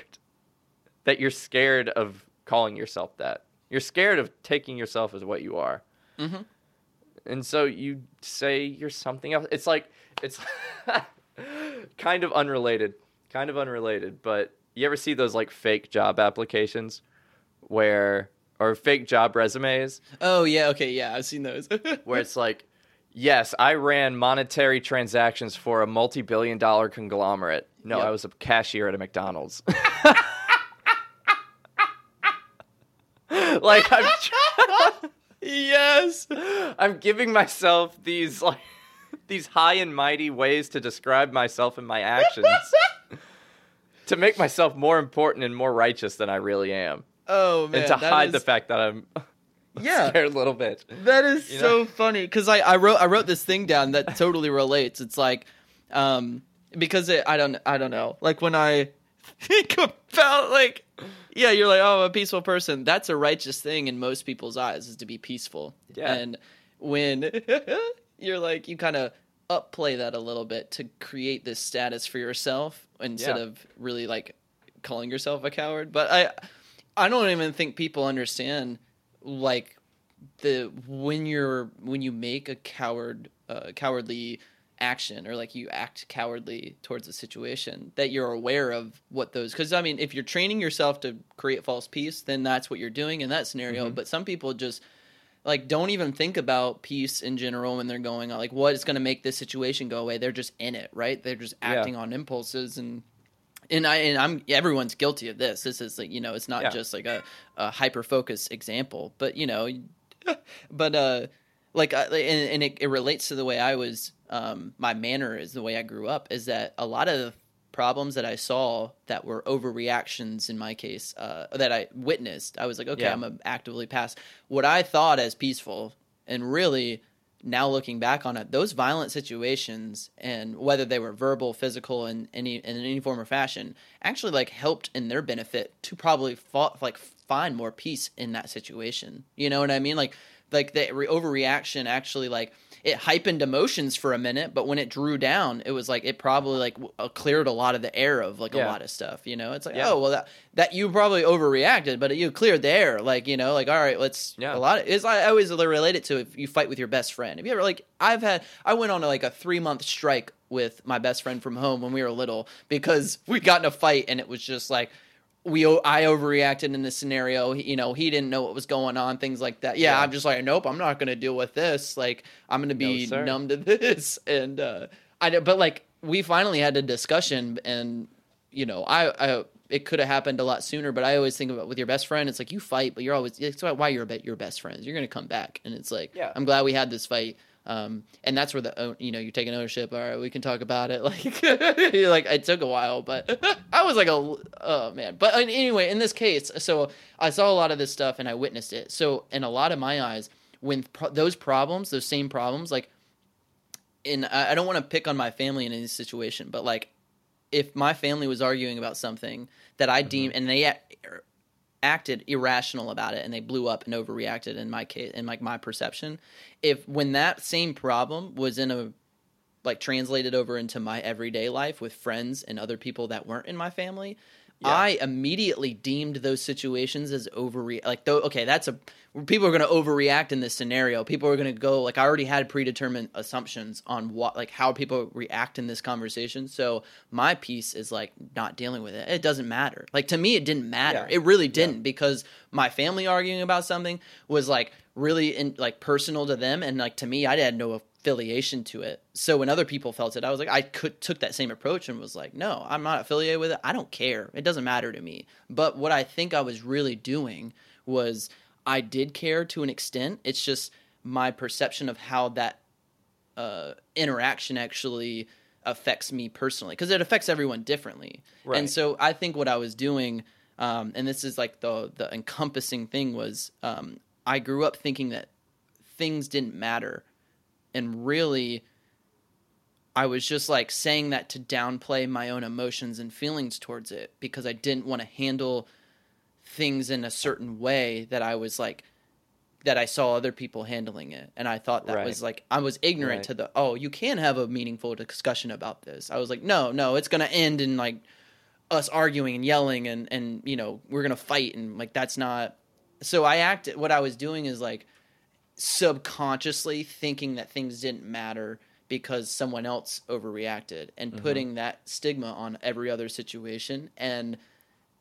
[SPEAKER 2] that you're scared of calling yourself that. You're scared of taking yourself as what you are.
[SPEAKER 1] Mhm.
[SPEAKER 2] And so you say you're something else. It's like it's kind of unrelated, kind of unrelated, but you ever see those like fake job applications where or fake job resumes
[SPEAKER 1] Oh yeah, okay, yeah, I've seen those.
[SPEAKER 2] where it's like yes, I ran monetary transactions for a multi-billion dollar conglomerate. No,
[SPEAKER 1] Yep.
[SPEAKER 2] I was a cashier at a McDonald's. like I'm
[SPEAKER 1] yes.
[SPEAKER 2] I'm giving myself these like these high and mighty ways to describe myself and my actions to make myself more important and more righteous than I really am,
[SPEAKER 1] Oh man,
[SPEAKER 2] and to hide the fact that I'm
[SPEAKER 1] Yeah.
[SPEAKER 2] scared little bitch.
[SPEAKER 1] That is
[SPEAKER 2] You
[SPEAKER 1] so
[SPEAKER 2] know?
[SPEAKER 1] funny because I, I wrote I wrote this thing down that totally relates. It's like, um, because it, I don't I don't know. Like when I think about like, yeah, you're like, oh, I'm a peaceful person. That's a righteous thing in most people's eyes is to be peaceful.
[SPEAKER 2] Yeah.
[SPEAKER 1] And when you're like, you kind of upplay that a little bit to create this status for yourself instead
[SPEAKER 2] Yeah.
[SPEAKER 1] of really like calling yourself a coward. But I, I don't even think people understand like the when you're when you make a coward uh, cowardly action or like you act cowardly towards a situation that you're aware of what those because i mean if you're training yourself to create false peace then that's what you're doing in that scenario. But some people just like don't even think about peace in general when they're going on like what is going to make this situation go away? They're just in it right? They're just
[SPEAKER 2] Yeah.
[SPEAKER 1] acting on impulses and and I and I'm everyone's guilty of this. This is like you know it's not
[SPEAKER 2] Yeah.
[SPEAKER 1] just like a, a hyper focused example, but you know, but uh, like uh, and, and it, it relates to the way I was. Um, my manner is the way I grew up. Is that a lot of the problems that I saw that were overreactions in my case uh, that I witnessed. I was like, okay,
[SPEAKER 2] Yeah.
[SPEAKER 1] I'm actively pass what I thought as peaceful, and really now looking back on it, those violent situations and whether they were verbal, physical, in any in any form or fashion, actually like helped in their benefit to probably fought, like find more peace in that situation. You know what I mean? Like like the re- overreaction actually like it heightened emotions for a minute, but when it drew down, it was like it probably like w- uh, cleared a lot of the air of like a lot of stuff. You know, it's like
[SPEAKER 2] Yeah.
[SPEAKER 1] oh well that that you probably overreacted, but you cleared the air. Like you know, like all right, let's
[SPEAKER 2] Yeah.
[SPEAKER 1] a lot of is I always relate it to if you fight with your best friend. Have you ever like I've had I went on a, like a three month strike with my best friend from home when we were little because we got in a fight and it was just like we I overreacted in this scenario. You know, he didn't know what was going on, things like that. Yeah,
[SPEAKER 2] Yeah.
[SPEAKER 1] I'm just like, nope, I'm not going to deal with this. Like, I'm going to be
[SPEAKER 2] sir.
[SPEAKER 1] numb to this. And uh, I, but like, we finally had a discussion, and you know, I, I it could have happened a lot sooner. But I always think about with your best friend, it's like you fight, but you're always it's why you're be- your best friends. You're going to come back, and it's like,
[SPEAKER 2] Yeah.
[SPEAKER 1] I'm glad we had this fight. Um, and that's where the you know you're taking ownership. All right, we can talk about it. Like, like it took a while, but I was like a oh man. But anyway, in this case, so I saw a lot of this stuff and I witnessed it. So in a lot of my eyes, when pro- those problems, those same problems, like, in I I don't want to pick on my family in any situation, but like, if my family was arguing about something that I deem and they acted irrational about it and they blew up and overreacted in my case in like my perception. If when that same problem was in a like translated over into my everyday life with friends and other people that weren't in my family
[SPEAKER 2] Yeah.
[SPEAKER 1] i immediately deemed those situations as overre like though okay that's a people are going to overreact in this scenario. People are going to go like i already had predetermined assumptions on what like how people react in this conversation. So my peace is like not dealing with it. It doesn't matter. Like to me it didn't matter.
[SPEAKER 2] Yeah.
[SPEAKER 1] it really didn't because my family arguing about something was like really in like personal to them. And like to me i had no affiliation to it. So when other people felt it i was like i could took that same approach and was like no i'm not affiliated with it. I don't care. It doesn't matter to me. But what i think i was really doing was i did care to an extent. It's just my perception of how that uh, interaction actually affects me personally because it affects everyone differently.
[SPEAKER 2] Right.
[SPEAKER 1] And so I think what I was doing, um, and this is like the the encompassing thing was, um, I grew up thinking that things didn't matter, and really, I was just like saying that to downplay my own emotions and feelings towards it because I didn't want to handle things in a certain way that I was like that I saw other people handling it. And I thought that
[SPEAKER 2] Right.
[SPEAKER 1] was like I was ignorant
[SPEAKER 2] Right.
[SPEAKER 1] to the oh, you can have a meaningful discussion about this. I was like, no, no, it's gonna end in like us arguing and yelling and and you know, we're gonna fight and like that's not so I acted what I was doing is like subconsciously thinking that things didn't matter because someone else overreacted and putting that stigma on every other situation and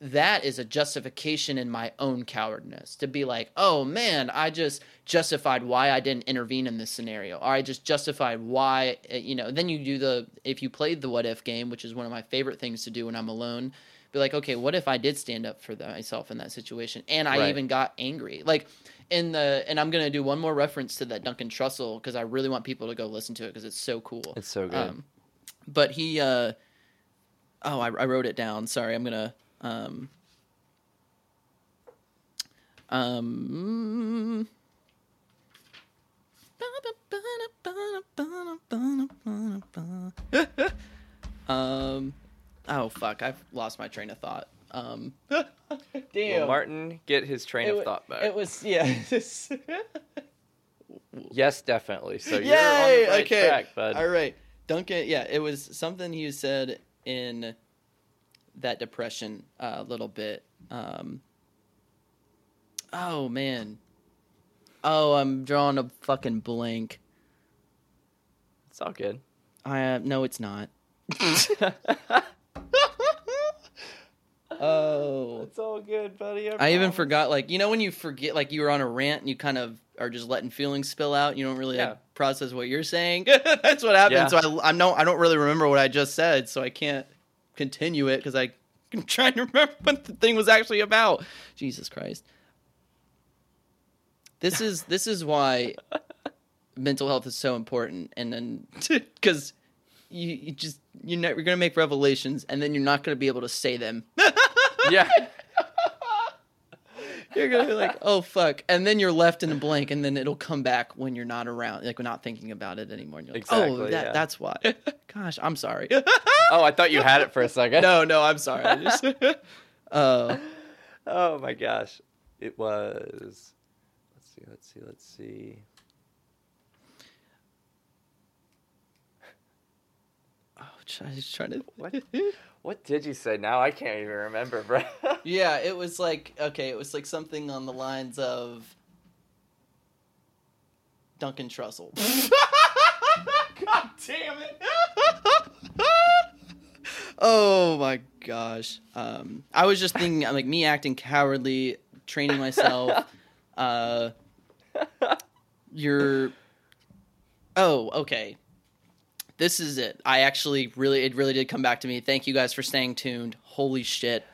[SPEAKER 1] that is a justification in my own cowardness to be like, oh man, I just justified why I didn't intervene in this scenario, or I just justified why, uh, you know. Then you do the if you played the what if game, which is one of my favorite things to do when I'm alone. Be like, okay, what if I did stand up for myself in that situation, and I
[SPEAKER 2] Right.
[SPEAKER 1] even got angry, like in the. And I'm gonna do one more reference to that Duncan Trussell because I really want people to go listen to it because it's so cool.
[SPEAKER 2] It's so good.
[SPEAKER 1] Um, but he, uh, oh, I, I wrote it down. Sorry, I'm gonna. Um, um, um, oh fuck, I've lost my train of thought. Um, damn,
[SPEAKER 2] Will Martin get his train
[SPEAKER 1] it,
[SPEAKER 2] of thought back?
[SPEAKER 1] It was yeah.
[SPEAKER 2] yes, definitely. So you're
[SPEAKER 1] Yay!
[SPEAKER 2] on the right
[SPEAKER 1] okay.
[SPEAKER 2] track, bud.
[SPEAKER 1] All right. Duncan, yeah, it was something you said in that depression uh, a little bit. Um, oh man. Oh, I'm drawing a fucking blank.
[SPEAKER 2] It's all good.
[SPEAKER 1] I uh, no, it's not. oh.
[SPEAKER 2] It's all good, buddy.
[SPEAKER 1] I even forgot, like you know, when you forget, like you were on a rant and you kind of are just letting feelings spill out. You don't really
[SPEAKER 2] Yeah.
[SPEAKER 1] like, process what you're saying. That's what happened.
[SPEAKER 2] Yeah.
[SPEAKER 1] So I, I know I don't really remember what I just said, so I can't continue it because I'm trying to remember what the thing was actually about. Jesus Christ. This is this is why mental health is so important, and then because you, you just you're, not, you're gonna make revelations, and then you're not gonna be able to say them.
[SPEAKER 2] Yeah.
[SPEAKER 1] You're gonna be like, oh fuck, and then you're left in a blank, and then it'll come back when you're not around, like we're not thinking about it anymore. And you're like, oh, that,
[SPEAKER 2] yeah.
[SPEAKER 1] that's why. Gosh, I'm sorry.
[SPEAKER 2] Oh, I thought you had it for a second.
[SPEAKER 1] no, no, I'm sorry. I just, uh,
[SPEAKER 2] Oh my gosh. It was. Let's see. Let's see. Let's see.
[SPEAKER 1] oh, I was trying to.
[SPEAKER 2] What? What did you say? Now I can't even remember, bro.
[SPEAKER 1] Yeah, it was like okay, it was like something on the lines of Duncan Trussell. God damn it! oh my gosh. Um, I was just thinking like me acting cowardly, training myself. uh, you're. Oh, okay. This is it. I actually really, it really did come back to me. Thank you guys for staying tuned. Holy shit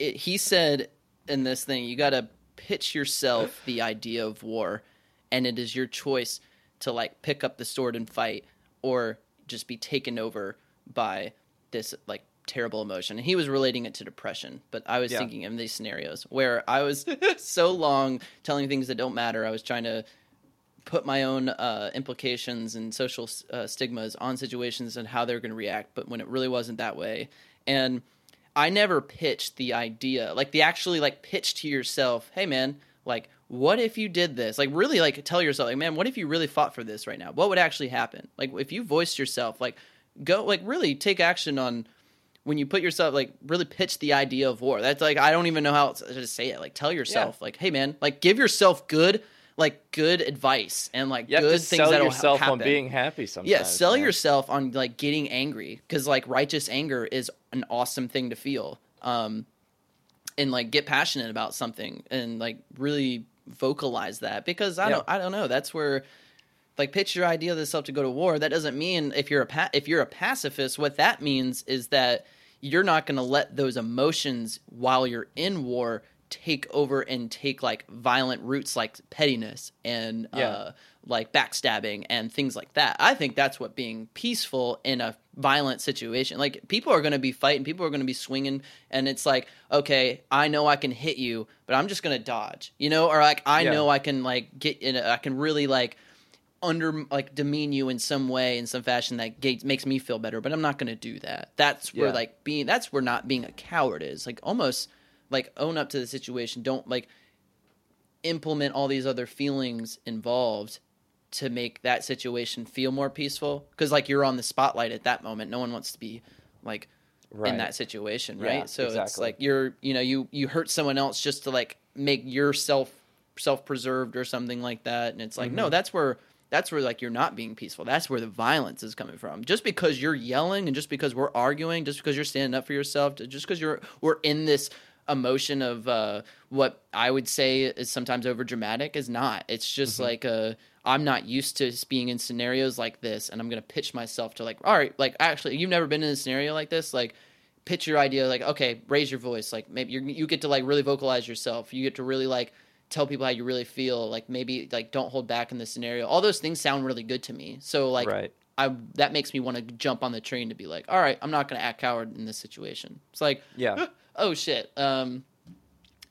[SPEAKER 1] it, he said in this thing, you got to pitch yourself the idea of war, and it is your choice to like pick up the sword and fight or just be taken over by this like terrible emotion and he was relating it to depression but i was
[SPEAKER 2] Yeah.
[SPEAKER 1] thinking in these scenarios where i was so long telling things that don't matter i was trying to put my own uh, implications and social uh, stigmas on situations and how they're going to react, but when it really wasn't that way. And I never pitched the idea, like the actually like pitch to yourself, hey man, like what if you did this? Like really like tell yourself, like man, what if you really fought for this right now? What would actually happen? Like if you voiced yourself, like go like really take action on when you put yourself like really pitch the idea of war. That's like I don't even know how to say it. Like tell yourself, like, hey man, like give yourself good like good advice and like good things that'll
[SPEAKER 2] yourself
[SPEAKER 1] happen.
[SPEAKER 2] on being happy sometimes.
[SPEAKER 1] yeah, sell
[SPEAKER 2] man.
[SPEAKER 1] yourself on like getting angry because like righteous anger is an awesome thing to feel. Um, and like get passionate about something and like really vocalize that because I
[SPEAKER 2] Yeah.
[SPEAKER 1] don't I don't know that's where like pitch your idea of yourself to go to war. That doesn't mean if you're a pa- if you're a pacifist, what that means is that you're not going to let those emotions while you're in war take over and take like violent roots like pettiness and
[SPEAKER 2] Yeah.
[SPEAKER 1] uh, like backstabbing and things like that. I think that's what being peaceful in a violent situation. Like people are going to be fighting, people are going to be swinging, and it's like, okay, I know I can hit you, but I'm just going to dodge, you know, or like I
[SPEAKER 2] Yeah.
[SPEAKER 1] know I can like get in, a, I can really like under like demean you in some way in some fashion that gates, makes me feel better but i'm not going to do that that's where
[SPEAKER 2] Yeah.
[SPEAKER 1] like being that's where not being a coward is like almost like own up to the situation don't like implement all these other feelings involved to make that situation feel more peaceful? Because like you're on the spotlight at that moment. No one wants to be like
[SPEAKER 2] Right.
[SPEAKER 1] in that situation
[SPEAKER 2] Yeah,
[SPEAKER 1] right? So it's like you're you know you you hurt someone else just to like make yourself self-preserved or something like that and it's like
[SPEAKER 2] Mm-hmm.
[SPEAKER 1] no that's where that's where like you're not being peaceful. That's where the violence is coming from. Just because you're yelling and just because we're arguing just because you're standing up for yourself just because you're we're in this emotion of uh what i would say is sometimes over dramatic is not it's just
[SPEAKER 2] Mm-hmm.
[SPEAKER 1] like uh i'm not used to being in scenarios like this and i'm gonna pitch myself to like all right like actually you've never been in a scenario like this like pitch your idea like okay raise your voice like maybe you you get to like really vocalize yourself you get to really like tell people how you really feel like maybe like don't hold back in the scenario all those things sound really good to me so like
[SPEAKER 2] right.
[SPEAKER 1] i that makes me want to jump on the train to be like all right i'm not going to act coward in this situation it's like
[SPEAKER 2] Yeah.
[SPEAKER 1] Oh shit um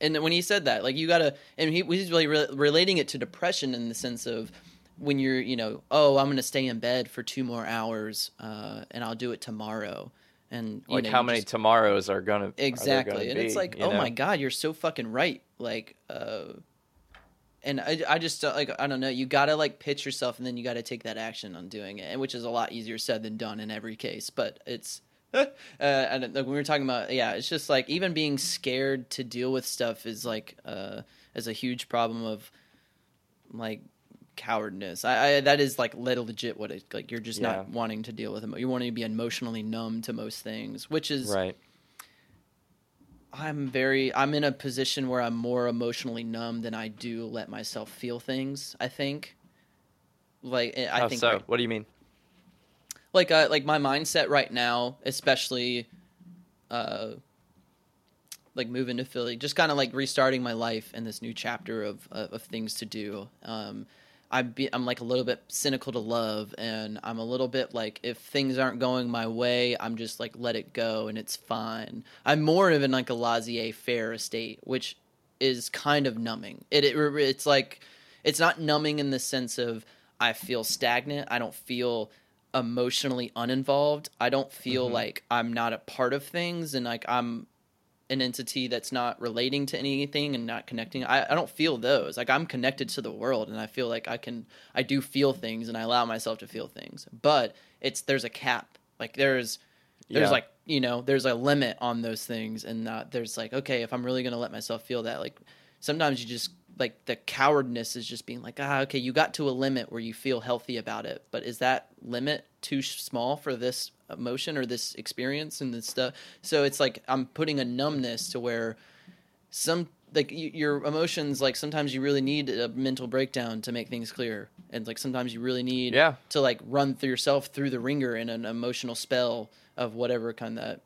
[SPEAKER 1] and when he said that like you gotta and he was really re- relating it to depression in the sense of when you're you know oh i'm gonna stay in bed for two more hours uh and i'll do it tomorrow and
[SPEAKER 2] Like
[SPEAKER 1] know,
[SPEAKER 2] how many
[SPEAKER 1] just-
[SPEAKER 2] tomorrows are gonna are
[SPEAKER 1] exactly
[SPEAKER 2] gonna
[SPEAKER 1] and
[SPEAKER 2] be,
[SPEAKER 1] it's like oh
[SPEAKER 2] know?
[SPEAKER 1] my god you're so fucking right like uh and I, I just like I don't know. You gotta like pitch yourself, and then you gotta take that action on doing it, and which is a lot easier said than done in every case. But it's uh, and like, when we were talking about yeah, it's just like even being scared to deal with stuff is like uh is a huge problem of like cowardness. I, I that is like legit what it like. You're just
[SPEAKER 2] Yeah.
[SPEAKER 1] not wanting to deal with them. You're wanting to be emotionally numb to most things, which is
[SPEAKER 2] Right.
[SPEAKER 1] I'm very I'm in a position where I'm more emotionally numb than I do let myself feel things, I think. Like I
[SPEAKER 2] How
[SPEAKER 1] think
[SPEAKER 2] so? What do you mean?
[SPEAKER 1] Like uh, like my mindset right now, especially uh like moving to Philly, just kind of like restarting my life in this new chapter of of, of things to do. Um I'm be, I'm like a little bit cynical to love and I'm a little bit like if things aren't going my way, I'm just like let it go and it's fine. I'm more of in like a laissez-faire state, which is kind of numbing. It, it it's like it's not numbing in the sense of I feel stagnant. I don't feel emotionally uninvolved. I don't feel
[SPEAKER 2] Mhm.
[SPEAKER 1] like I'm not a part of things and like I'm an entity that's not relating to anything and not connecting. I, I don't feel those. Like I'm connected to the world and I feel like I can I do feel things and I allow myself to feel things. But it's there's a cap. Like there's there's
[SPEAKER 2] Yeah.
[SPEAKER 1] like you know there's a limit on those things and uh, there's like okay if i'm really gonna let myself feel that like sometimes you just like the cowardness is just being like ah okay you got to a limit where you feel healthy about it. But is that limit too small for this emotion or this experience and this stuff? So it's like i'm putting a numbness to where some like your emotions like sometimes you really need a mental breakdown to make things clear. And like sometimes you really need
[SPEAKER 2] Yeah.
[SPEAKER 1] to like run through yourself through the wringer in an emotional spell of whatever kind that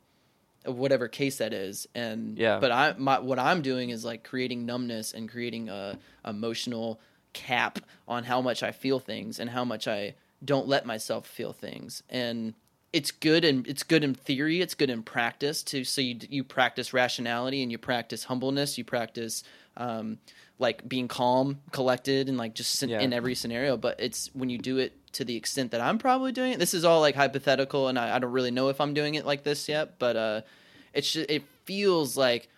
[SPEAKER 1] whatever case that is and
[SPEAKER 2] Yeah.
[SPEAKER 1] but i my, what i'm doing is like creating numbness and creating a emotional cap on how much I feel things and how much I don't let myself feel things. And it's good and it's good in theory, it's good in practice to so you you practice rationality and you practice humbleness, you practice um, like being calm, collected, and like just in,
[SPEAKER 2] Yeah.
[SPEAKER 1] in every scenario. But it's when you do it to the extent that I'm probably doing it. This is all like hypothetical, and I, I don't really know if I'm doing it like this yet. But uh, it's just, it feels like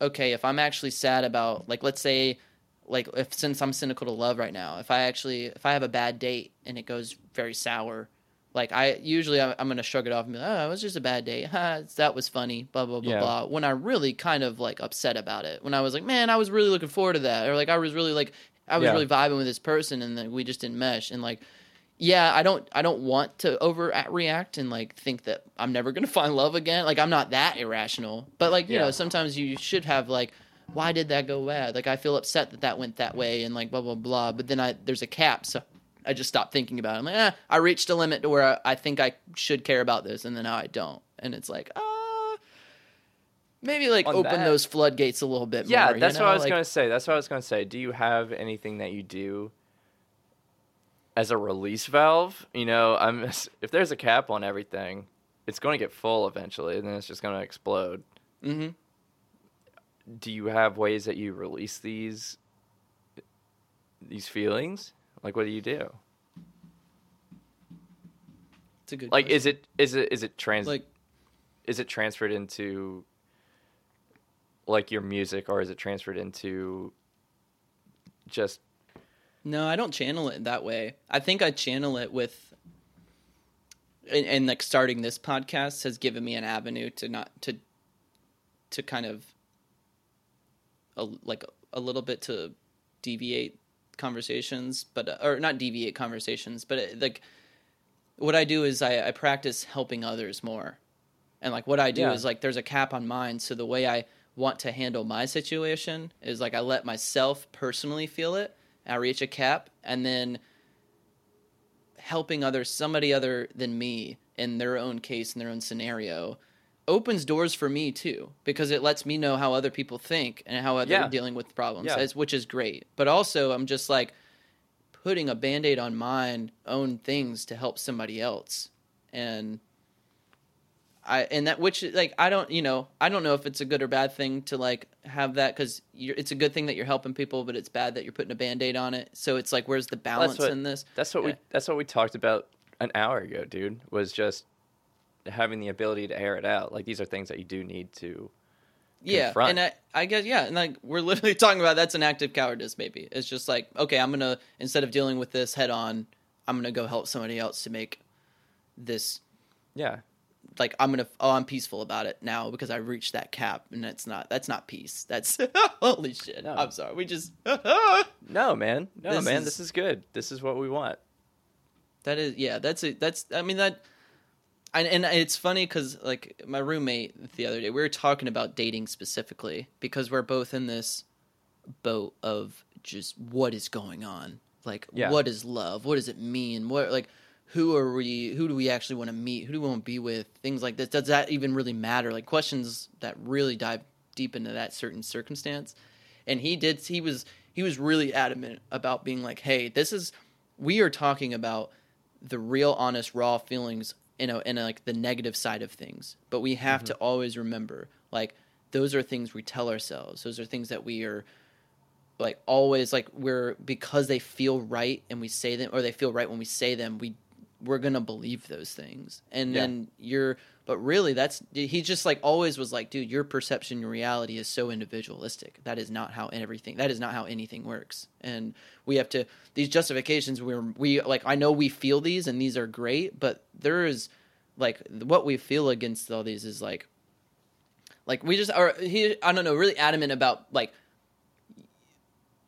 [SPEAKER 1] okay if I'm actually sad about like let's say like if since I'm cynical to love right now, if I actually if I have a bad date and it goes very sour. Like I usually I'm, I'm gonna shrug it off and be like, oh, it was just a bad day. Ha, that was funny. Blah blah blah
[SPEAKER 2] Yeah.
[SPEAKER 1] blah. When I really kind of like upset about it. When I was like, man, I was really looking forward to that, or like I was really like I was
[SPEAKER 2] Yeah.
[SPEAKER 1] really vibing with this person, and then we just didn't mesh. And like, yeah, I don't I don't want to overreact uh, and like think that I'm never gonna find love again. Like I'm not that irrational, but like you
[SPEAKER 2] Yeah.
[SPEAKER 1] know sometimes you should have like. Why did that go bad? Like I feel upset that that went that way, and like blah blah blah. But then I there's a cap, so I just stopped thinking about it. I'm like, eh, I reached a limit to where I, I think I should care about this, and then now I don't. And it's like, ah, maybe like
[SPEAKER 2] On
[SPEAKER 1] open
[SPEAKER 2] that-
[SPEAKER 1] those floodgates a little bit
[SPEAKER 2] Yeah,
[SPEAKER 1] more. you
[SPEAKER 2] that's what
[SPEAKER 1] know?
[SPEAKER 2] I was
[SPEAKER 1] Like,
[SPEAKER 2] gonna say. That's what I was gonna say. Do you have anything that you do as a release valve? You know, I'm if there's a cap on everything, it's going to get full eventually, and then it's just going to explode.
[SPEAKER 1] mhm.
[SPEAKER 2] Do you have ways that you release these these feelings? Like, what do you do?
[SPEAKER 1] It's a good
[SPEAKER 2] Like,
[SPEAKER 1] question.
[SPEAKER 2] is it is it is it trans
[SPEAKER 1] like
[SPEAKER 2] is it transferred into like your music, or is it transferred into just
[SPEAKER 1] No, I don't channel it that way. I think I channel it with and, and like starting this podcast has given me an avenue to not to to kind of a, like a little bit to deviate conversations, but uh, or not deviate conversations, but it, like what I do is I, I practice helping others more. And like what I do
[SPEAKER 2] Yeah.
[SPEAKER 1] is like there's a cap on mine, so the way I want to handle my situation is like I let myself personally feel it. I reach a cap, and then helping others, somebody other than me, in their own case, in their own scenario, opens doors for me too because it lets me know how other people think and how they're dealing with problems,
[SPEAKER 2] Yeah.
[SPEAKER 1] which is great. But also, I'm just like putting a band aid on mine own things to help somebody else, and I and that which like I don't you know I don't know if it's a good or bad thing to like have that because it's a good thing that you're helping people, but it's bad that you're putting a band aid on it. So it's like where's the balance
[SPEAKER 2] what-
[SPEAKER 1] in this?
[SPEAKER 2] That's what
[SPEAKER 1] Yeah.
[SPEAKER 2] we that's what we talked about an hour ago, dude. Was just having the ability to air it out. Like these are things that you do need to.
[SPEAKER 1] Yeah,
[SPEAKER 2] confront.
[SPEAKER 1] and I, I guess yeah, and like we're literally talking about that's an active cowardice. Maybe it's just like okay, I'm gonna instead of dealing with this head on, I'm gonna go help somebody else to make this
[SPEAKER 2] Yeah.
[SPEAKER 1] like I'm gonna oh I'm peaceful about it now because I reached that cap and that's not that's not peace. That's holy shit.
[SPEAKER 2] No.
[SPEAKER 1] I'm sorry. We just
[SPEAKER 2] No, man. No,
[SPEAKER 1] This
[SPEAKER 2] man.
[SPEAKER 1] is-
[SPEAKER 2] This is good. This is what we want.
[SPEAKER 1] That is, yeah. That's it. That's. I mean that. And, and it's funny because like my roommate the other day we were talking about dating specifically because we're both in this boat of just what is going on? Like
[SPEAKER 2] Yeah.
[SPEAKER 1] what is love? What does it mean? What like who are we? Who do we actually want to meet? Who do we want to be with? Things like this does that even really matter? Like questions that really dive deep into that certain circumstance. And he did he was he was really adamant about being like hey this is we are talking about the real honest raw feelings you know and like the negative side of things. But we have to mm-hmm. always remember like those are things we tell ourselves. Those are things that we are like always like we're because they feel right and we say them or they feel right when we say them we we're gonna believe those things. And
[SPEAKER 2] Yeah.
[SPEAKER 1] then you're but really that's he just like always was like dude your perception your reality is so individualistic. That is not how everything that is not how anything works. And we have to these justifications where we like i know we feel these and these are great but there is like what we feel against all these is like like we just are he i don't know really adamant about like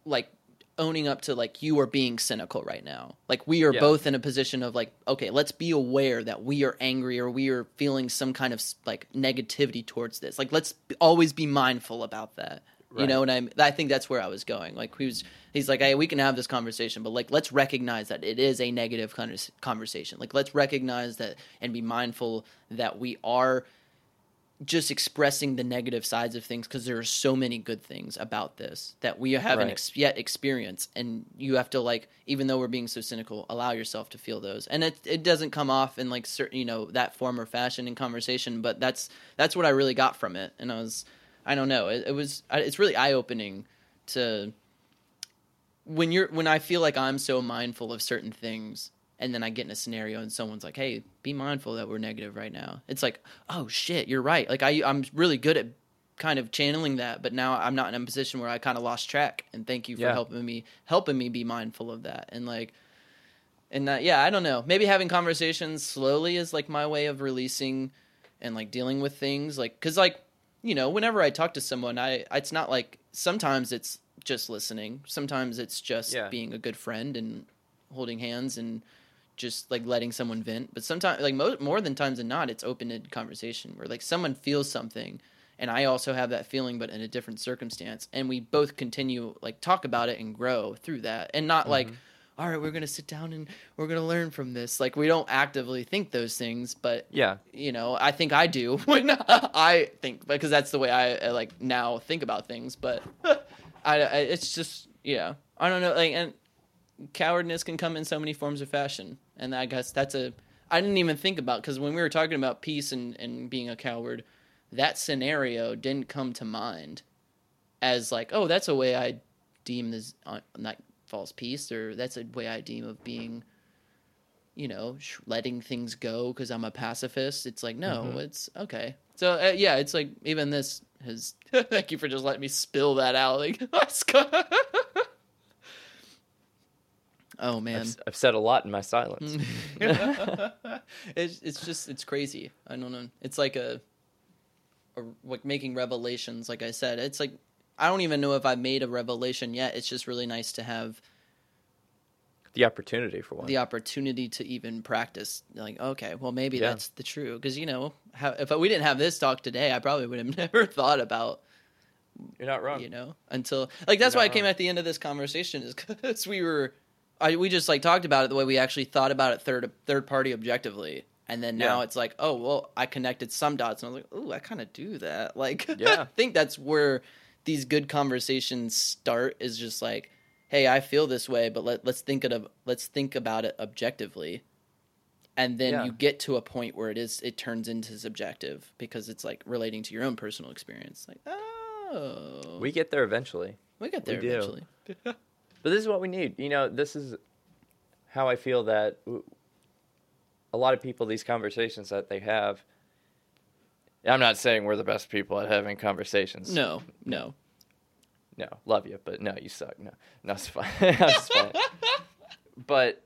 [SPEAKER 1] like owning up to like you are being cynical right now. Like we are
[SPEAKER 2] Yeah.
[SPEAKER 1] both in a position of like okay, let's be aware that we are angry or we are feeling some kind of like negativity towards this. Like let's always be mindful about that. You know and I'm I think that's where I was going. Like he was he's like, "Hey, we can have this conversation, but like let's recognize that it is a negative convers- conversation. Like let's recognize that and be mindful that we are just expressing the negative sides of things because there are so many good things about this that we haven't
[SPEAKER 2] Right.
[SPEAKER 1] ex- yet experienced and you have to like even though we're being so cynical allow yourself to feel those and it it doesn't come off in like certain you know that form or fashion in conversation but that's that's what I really got from it and I was I don't know it, it was it's really eye opening to when you're when I feel like I'm so mindful of certain things and then I get in a scenario and someone's like, "Hey, be mindful that we're negative right now." It's like, "Oh shit, you're right." Like I I'm really good at kind of channeling that, but now I'm not in a position where I kind of lost track and thank you for
[SPEAKER 2] Yeah.
[SPEAKER 1] helping me helping me be mindful of that. And like and that yeah, I don't know. Maybe having conversations slowly is like my way of releasing and like dealing with things like cuz like you know, whenever I talk to someone, I it's not like sometimes it's just listening. Sometimes it's just
[SPEAKER 2] Yeah.
[SPEAKER 1] being a good friend and holding hands and just like letting someone vent. But sometimes, like mo- more than times than not, it's open-ended conversation where like someone feels something, and I also have that feeling, but in a different circumstance, and we both continue like talk about it and grow through that, and not mm-hmm. like. All right, we're gonna sit down and we're gonna learn from this. Like we don't actively think those things, but
[SPEAKER 2] Yeah.
[SPEAKER 1] you know, I think I do when I think because that's the way I, I like now think about things. But I, I, it's just yeah, I don't know. Like, and cowardness can come in so many forms of fashion, and I guess that's a I didn't even think about because when we were talking about peace and and being a coward, that scenario didn't come to mind as like, oh, that's a way I deem this uh, not false peace, or that's a way I deem of being you know, sh- letting things go because I'm a pacifist. It's like, no,
[SPEAKER 2] Mhm.
[SPEAKER 1] it's okay. So uh, yeah, it's like even this has. thank you for just letting me spill that out. Like, let's go. oh man,
[SPEAKER 2] I've, I've said a lot in my silence.
[SPEAKER 1] it's it's just it's crazy. I don't know. It's like a, a like making revelations. Like I said, it's like I don't even know if I've made a revelation yet. It's just really nice to have
[SPEAKER 2] the opportunity for one.
[SPEAKER 1] the opportunity to even practice like okay well maybe
[SPEAKER 2] Yeah.
[SPEAKER 1] that's the true because you know how, if we didn't have this talk today i probably would have never thought about
[SPEAKER 2] You're not wrong.
[SPEAKER 1] you know until like that's why i
[SPEAKER 2] not
[SPEAKER 1] came at the end of this conversation is because we were I, we just like talked about it the way we actually thought about it third third party objectively and then now
[SPEAKER 2] Yeah.
[SPEAKER 1] it's like oh well i connected some dots and i was like oh i kind of do that like
[SPEAKER 2] Yeah.
[SPEAKER 1] i think that's where these good conversations start is just like hey i feel this way but let, let's think of let's think about it objectively and then
[SPEAKER 2] Yeah.
[SPEAKER 1] you get to a point where it is it turns into subjective because it's like relating to your own personal experience like oh
[SPEAKER 2] We get there eventually.
[SPEAKER 1] we get
[SPEAKER 2] we
[SPEAKER 1] there
[SPEAKER 2] do.
[SPEAKER 1] eventually
[SPEAKER 2] But this is what we need. You know, this is how I feel that a lot of people, these conversations that they have. I'm not saying we're the best people at having conversations.
[SPEAKER 1] no no
[SPEAKER 2] No, love you, but no, you suck. No, no, it's fine. it's fine. But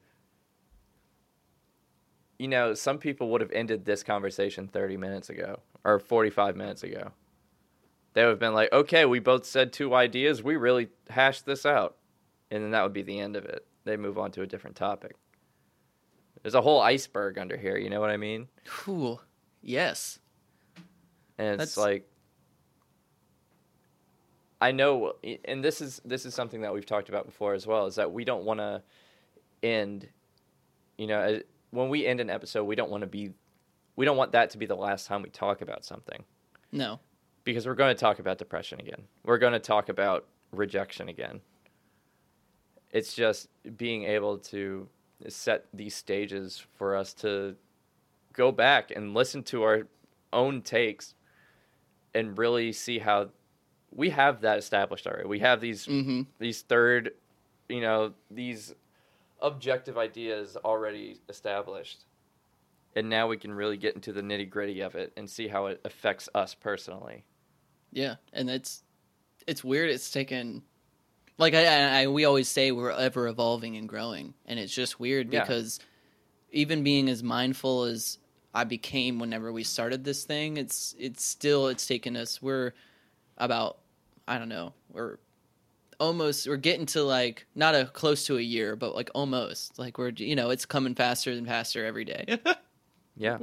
[SPEAKER 2] you know, some people would have ended this conversation 30 minutes ago or 45 minutes ago. They would have been like, "Okay, we both said two ideas. We really hashed this out," and then that would be the end of it. They move on to a different topic. There's a whole iceberg under here. You know what I mean?
[SPEAKER 1] cool yes
[SPEAKER 2] and it's
[SPEAKER 1] That's-
[SPEAKER 2] like I know, and this is this is something that we've talked about before as well. Is that we don't want to end, you know, when we end an episode, we don't want to be, we don't want that to be the last time we talk about something
[SPEAKER 1] no
[SPEAKER 2] because we're going to talk about depression again. We're going to talk about rejection again. It's just being able to set these stages for us to go back and listen to our own takes and really see how we have that established already. We have these
[SPEAKER 1] mm-hmm
[SPEAKER 2] these third, you know, these objective ideas already established. And now we can really get into the nitty gritty of it and see how it affects us personally.
[SPEAKER 1] Yeah, and it's it's weird. It's taken like I, I, I we always say we're ever evolving and growing, and it's just weird
[SPEAKER 2] Yeah.
[SPEAKER 1] because even being as mindful as I became whenever we started this thing, it's it's still it's taken us. We're about I don't know we're almost we're getting to like not a close to a year, but like almost like we're you know it's coming faster and faster every day.
[SPEAKER 2] Yeah.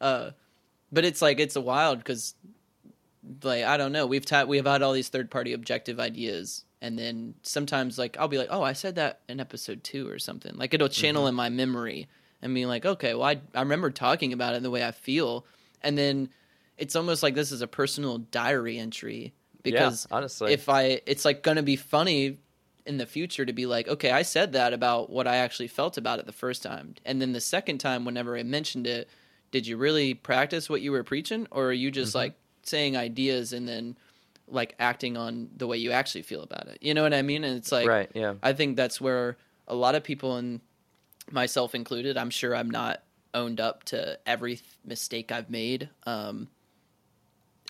[SPEAKER 1] uh, but it's like it's a wild because like I don't know we've ta- we've had all these third party objective ideas and then sometimes like I'll be like oh I said that in episode two or something. Like it'll channel in my memory and be like okay well I I remember talking about it the way I feel. And then it's almost like this is a personal diary entry because
[SPEAKER 2] yeah, honestly,
[SPEAKER 1] if I, it's like going to be funny in the future to be like, okay, I said that about what I actually felt about it the first time, and then the second time, whenever I mentioned it, did you really practice what you were preaching, or are you just
[SPEAKER 2] Mhm.
[SPEAKER 1] like saying ideas and then like acting on the way you actually feel about it? You know what I mean? And it's like,
[SPEAKER 2] right? Yeah,
[SPEAKER 1] I think that's where a lot of people, and myself included, I'm sure I'm not owned up to every th- mistake I've made. Um,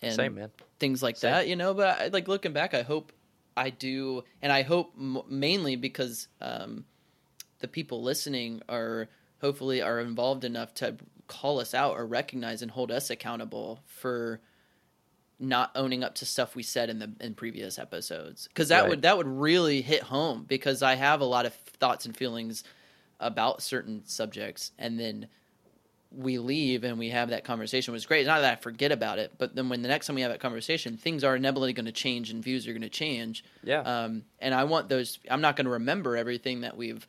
[SPEAKER 1] and
[SPEAKER 2] same man.
[SPEAKER 1] things like
[SPEAKER 2] Same.
[SPEAKER 1] that, you know. But I, like looking back, I hope I do, and I hope m- mainly because um, the people listening are hopefully are involved enough to call us out or recognize and hold us accountable for not owning up to stuff we said in the in previous episodes because that
[SPEAKER 2] Right.
[SPEAKER 1] would that would really hit home because I have a lot of thoughts and feelings about certain subjects and then we leave and we have that conversation which is great. It's not that I forget about it, but then when the next time we have that conversation, things are inevitably going to change and views are going to change.
[SPEAKER 2] Yeah,
[SPEAKER 1] Um, and I want those. I'm not going to remember everything that we've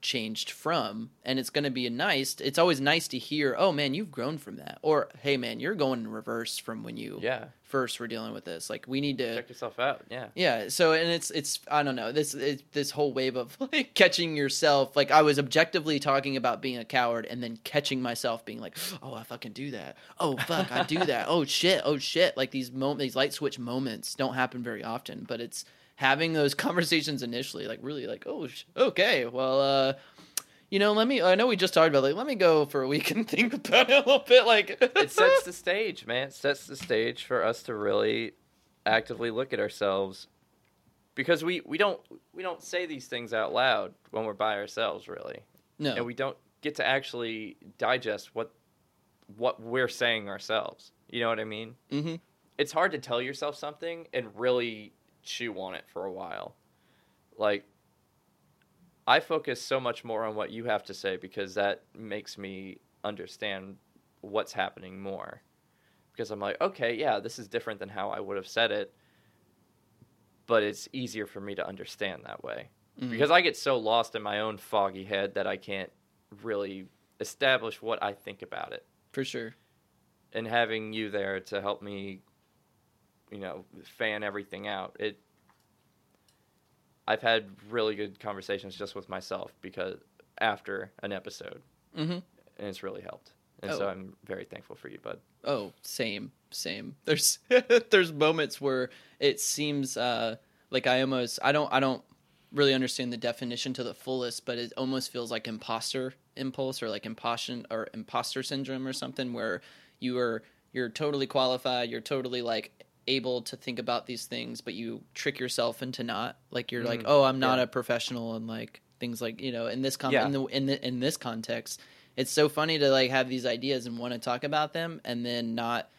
[SPEAKER 1] changed from, and it's going to be a nice. It's always nice to hear, "Oh man, you've grown from that," or "Hey man, you're going in reverse from when you
[SPEAKER 2] yeah.
[SPEAKER 1] First were dealing with this." Like we need to
[SPEAKER 2] Check yourself out. Yeah,
[SPEAKER 1] yeah. So and it's it's I don't know this it, this whole wave of like catching yourself. Like I was objectively talking about being a coward, and then catching myself being like, oh I fucking do that. Oh fuck I do that. Oh shit. Oh shit. Like these moment these light switch moments don't happen very often, but it's having those conversations initially, like really like oh sh- okay well uh. You know, let me. I know we just talked about like. Let me go for a week and think about it a little bit. Like
[SPEAKER 2] it sets the stage, man. It sets the stage for us to really actively look at ourselves because we, we don't we don't say these things out loud when we're by ourselves, really,
[SPEAKER 1] no.
[SPEAKER 2] and we don't get to actually digest what what we're saying ourselves. You know what I mean?
[SPEAKER 1] mm-hmm.
[SPEAKER 2] It's hard to tell yourself something and really chew on it for a while. Like I focus so much more on what you have to say because that makes me understand what's happening more. Because I'm like, okay, yeah, this is different than how I would have said it, but it's easier for me to understand that way.
[SPEAKER 1] Mhm.
[SPEAKER 2] Because I get so lost in my own foggy head that I can't really establish what I think about it.
[SPEAKER 1] for sure.
[SPEAKER 2] And having you there to help me, you know, fan everything out, it I've had really good conversations just with myself because after an episode,
[SPEAKER 1] Mm-hmm.
[SPEAKER 2] and it's really helped. And so
[SPEAKER 1] Oh.
[SPEAKER 2] I'm very thankful for you, bud.
[SPEAKER 1] Oh, same, same. There's there's moments where it seems uh, like I almost I don't I don't really understand the definition to the fullest, but it almost feels like imposter impulse or like imposter or imposter syndrome or something where you are you're totally qualified, you're totally like able to think about these things, but you trick yourself into not. Like you're like,
[SPEAKER 2] Mhm.
[SPEAKER 1] oh, I'm not
[SPEAKER 2] Yeah.
[SPEAKER 1] a professional, and like things like you know in this con-
[SPEAKER 2] Yeah.
[SPEAKER 1] in the in the in this context, it's so funny to like have these ideas and want to talk about them and then not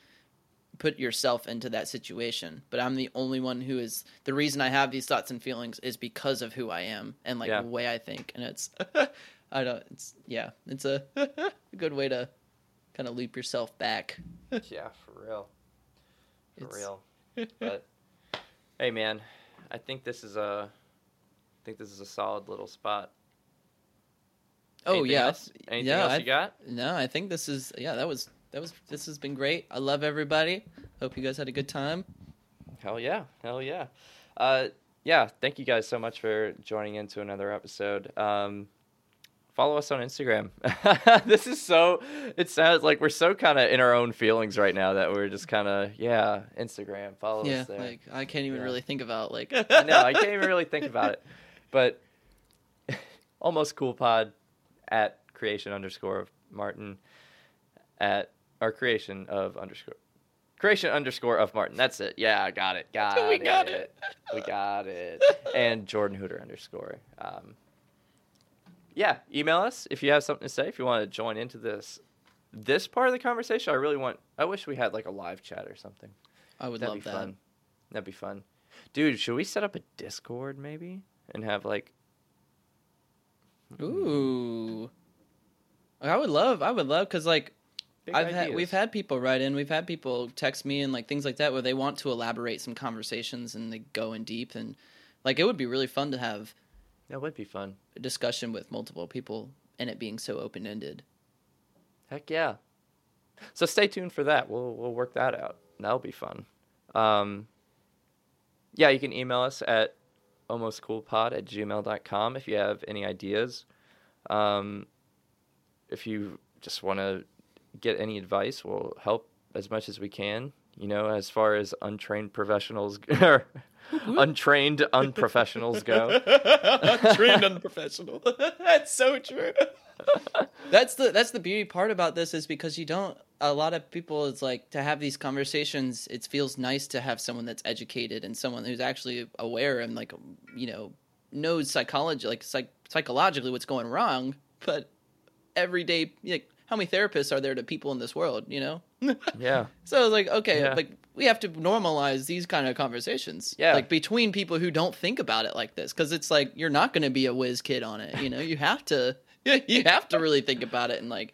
[SPEAKER 1] put yourself into that situation. But I'm the only one who is the reason I have these thoughts and feelings is because of who I am and like
[SPEAKER 2] Yeah.
[SPEAKER 1] the way I think. And it's I don't it's yeah, it's a, a good way to kind of loop yourself back.
[SPEAKER 2] yeah, for real. For
[SPEAKER 1] It's-
[SPEAKER 2] real. But hey man, I think this is a I think this is a solid little spot.
[SPEAKER 1] Oh
[SPEAKER 2] Anything
[SPEAKER 1] yeah.
[SPEAKER 2] else? Anything
[SPEAKER 1] Yeah,
[SPEAKER 2] else
[SPEAKER 1] I-
[SPEAKER 2] you got?
[SPEAKER 1] No, I think this is yeah, that was that was this has been great. I love everybody. Hope you guys had a good time.
[SPEAKER 2] Hell yeah, hell yeah. Uh, yeah, thank you guys so much for joining into another episode. Um, follow us on Instagram. this is so. It sounds like we're so kind of in our own feelings right now that we're just kind of yeah. Instagram, follow
[SPEAKER 1] yeah,
[SPEAKER 2] us there.
[SPEAKER 1] like I can't even
[SPEAKER 2] Yeah.
[SPEAKER 1] really think about like
[SPEAKER 2] no, I can't even really think about it. But almost cool pod at creation underscore of Martin at our creation of underscore creation underscore of Martin. That's it. Yeah, I got it. Got
[SPEAKER 1] We
[SPEAKER 2] it.
[SPEAKER 1] got it.
[SPEAKER 2] We got it. And Jordan Hooter underscore. Um, yeah, email us if you have something to say. If you want to join into this this part of the conversation, I really want. I wish we had like a live chat or something.
[SPEAKER 1] I would
[SPEAKER 2] That'd
[SPEAKER 1] love
[SPEAKER 2] be
[SPEAKER 1] that.
[SPEAKER 2] fun. That'd be fun. Dude, should we set up a Discord maybe and have like
[SPEAKER 1] Ooh. I would love I would love cuz like
[SPEAKER 2] big
[SPEAKER 1] I've had we've had people write in, we've had people text me and like things like that where they want to elaborate some conversations and they go in deep and like it would be really fun to have
[SPEAKER 2] that would be fun.
[SPEAKER 1] a discussion with multiple people and it being so open-ended.
[SPEAKER 2] Heck yeah. So stay tuned for that. We'll we'll work that out. That'll be fun. Um, yeah, you can email us at almostcoolpod at gmail.com if you have any ideas. Um, if you just want to get any advice, we'll help as much as we can. You know, as far as untrained professionals untrained unprofessionals go.
[SPEAKER 1] Trained unprofessional. that's so true. that's the that's the beauty part about this is because you don't a lot of people it's like to have these conversations it feels nice to have someone that's educated and someone who's actually aware and like you know knows psychology like psych- psychologically what's going wrong but every day like how many therapists are there to people in this world you know
[SPEAKER 2] Yeah.
[SPEAKER 1] so I was like, okay,
[SPEAKER 2] Yeah.
[SPEAKER 1] like we have to normalize these kind of conversations.
[SPEAKER 2] Yeah.
[SPEAKER 1] Like between people who don't think about it like this. Cause it's like you're not gonna be a whiz kid on it. You know, you have to you have to really think about it and like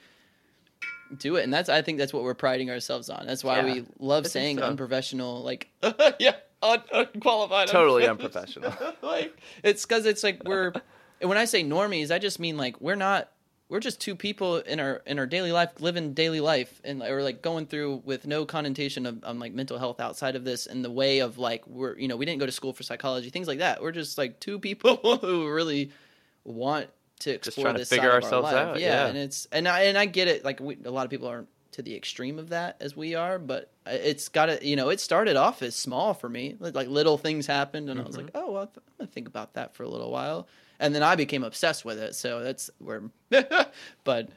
[SPEAKER 1] do it. And that's I think that's what we're priding ourselves on. That's why
[SPEAKER 2] Yeah.
[SPEAKER 1] we love saying
[SPEAKER 2] so.
[SPEAKER 1] unprofessional, like yeah, un- unqualified.
[SPEAKER 2] Totally unprofessional.
[SPEAKER 1] like it's because it's like we're and when I say normies, I just mean like we're not we're just two people in our in our daily life living daily life and or like going through with no connotation of um, like mental health outside of this in the way of like we're you know we didn't go to school for psychology things like that we're just like two people who really want to explore
[SPEAKER 2] to
[SPEAKER 1] this
[SPEAKER 2] figure
[SPEAKER 1] side of our life.
[SPEAKER 2] out,
[SPEAKER 1] yeah,
[SPEAKER 2] yeah.
[SPEAKER 1] and it's and I and I get it like we, a lot of people aren't to the extreme of that as we are but it's got to you know it started off as small for me like little things happened and I was like oh well, I'm gonna think about that for a little while and then I became obsessed with it so that's where but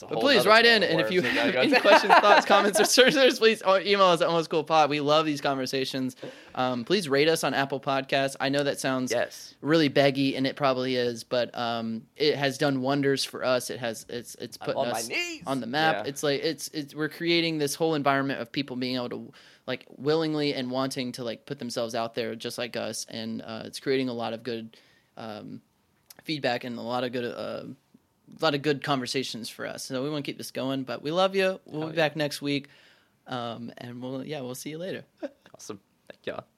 [SPEAKER 1] but please write in, and if you have any questions, thoughts, comments, or searches, please email us at Almost Cool Pod. We love these conversations. Um, please rate us on Apple Podcasts. I know that sounds
[SPEAKER 2] yes.
[SPEAKER 1] really beggy, and it probably is, but um, it has done wonders for us. It has it's it's putting
[SPEAKER 2] on
[SPEAKER 1] us on the map.
[SPEAKER 2] Yeah.
[SPEAKER 1] It's like it's it's we're creating this whole environment of people being able to like willingly and wanting to like put themselves out there just like us, and uh, it's creating a lot of good um, feedback and a lot of good. Uh, a lot of good conversations for us. So we want to keep this going, but we love you. We'll be
[SPEAKER 2] yeah.
[SPEAKER 1] back next week. Um, and we'll, yeah, we'll see you later.
[SPEAKER 2] Awesome. Thank y'all.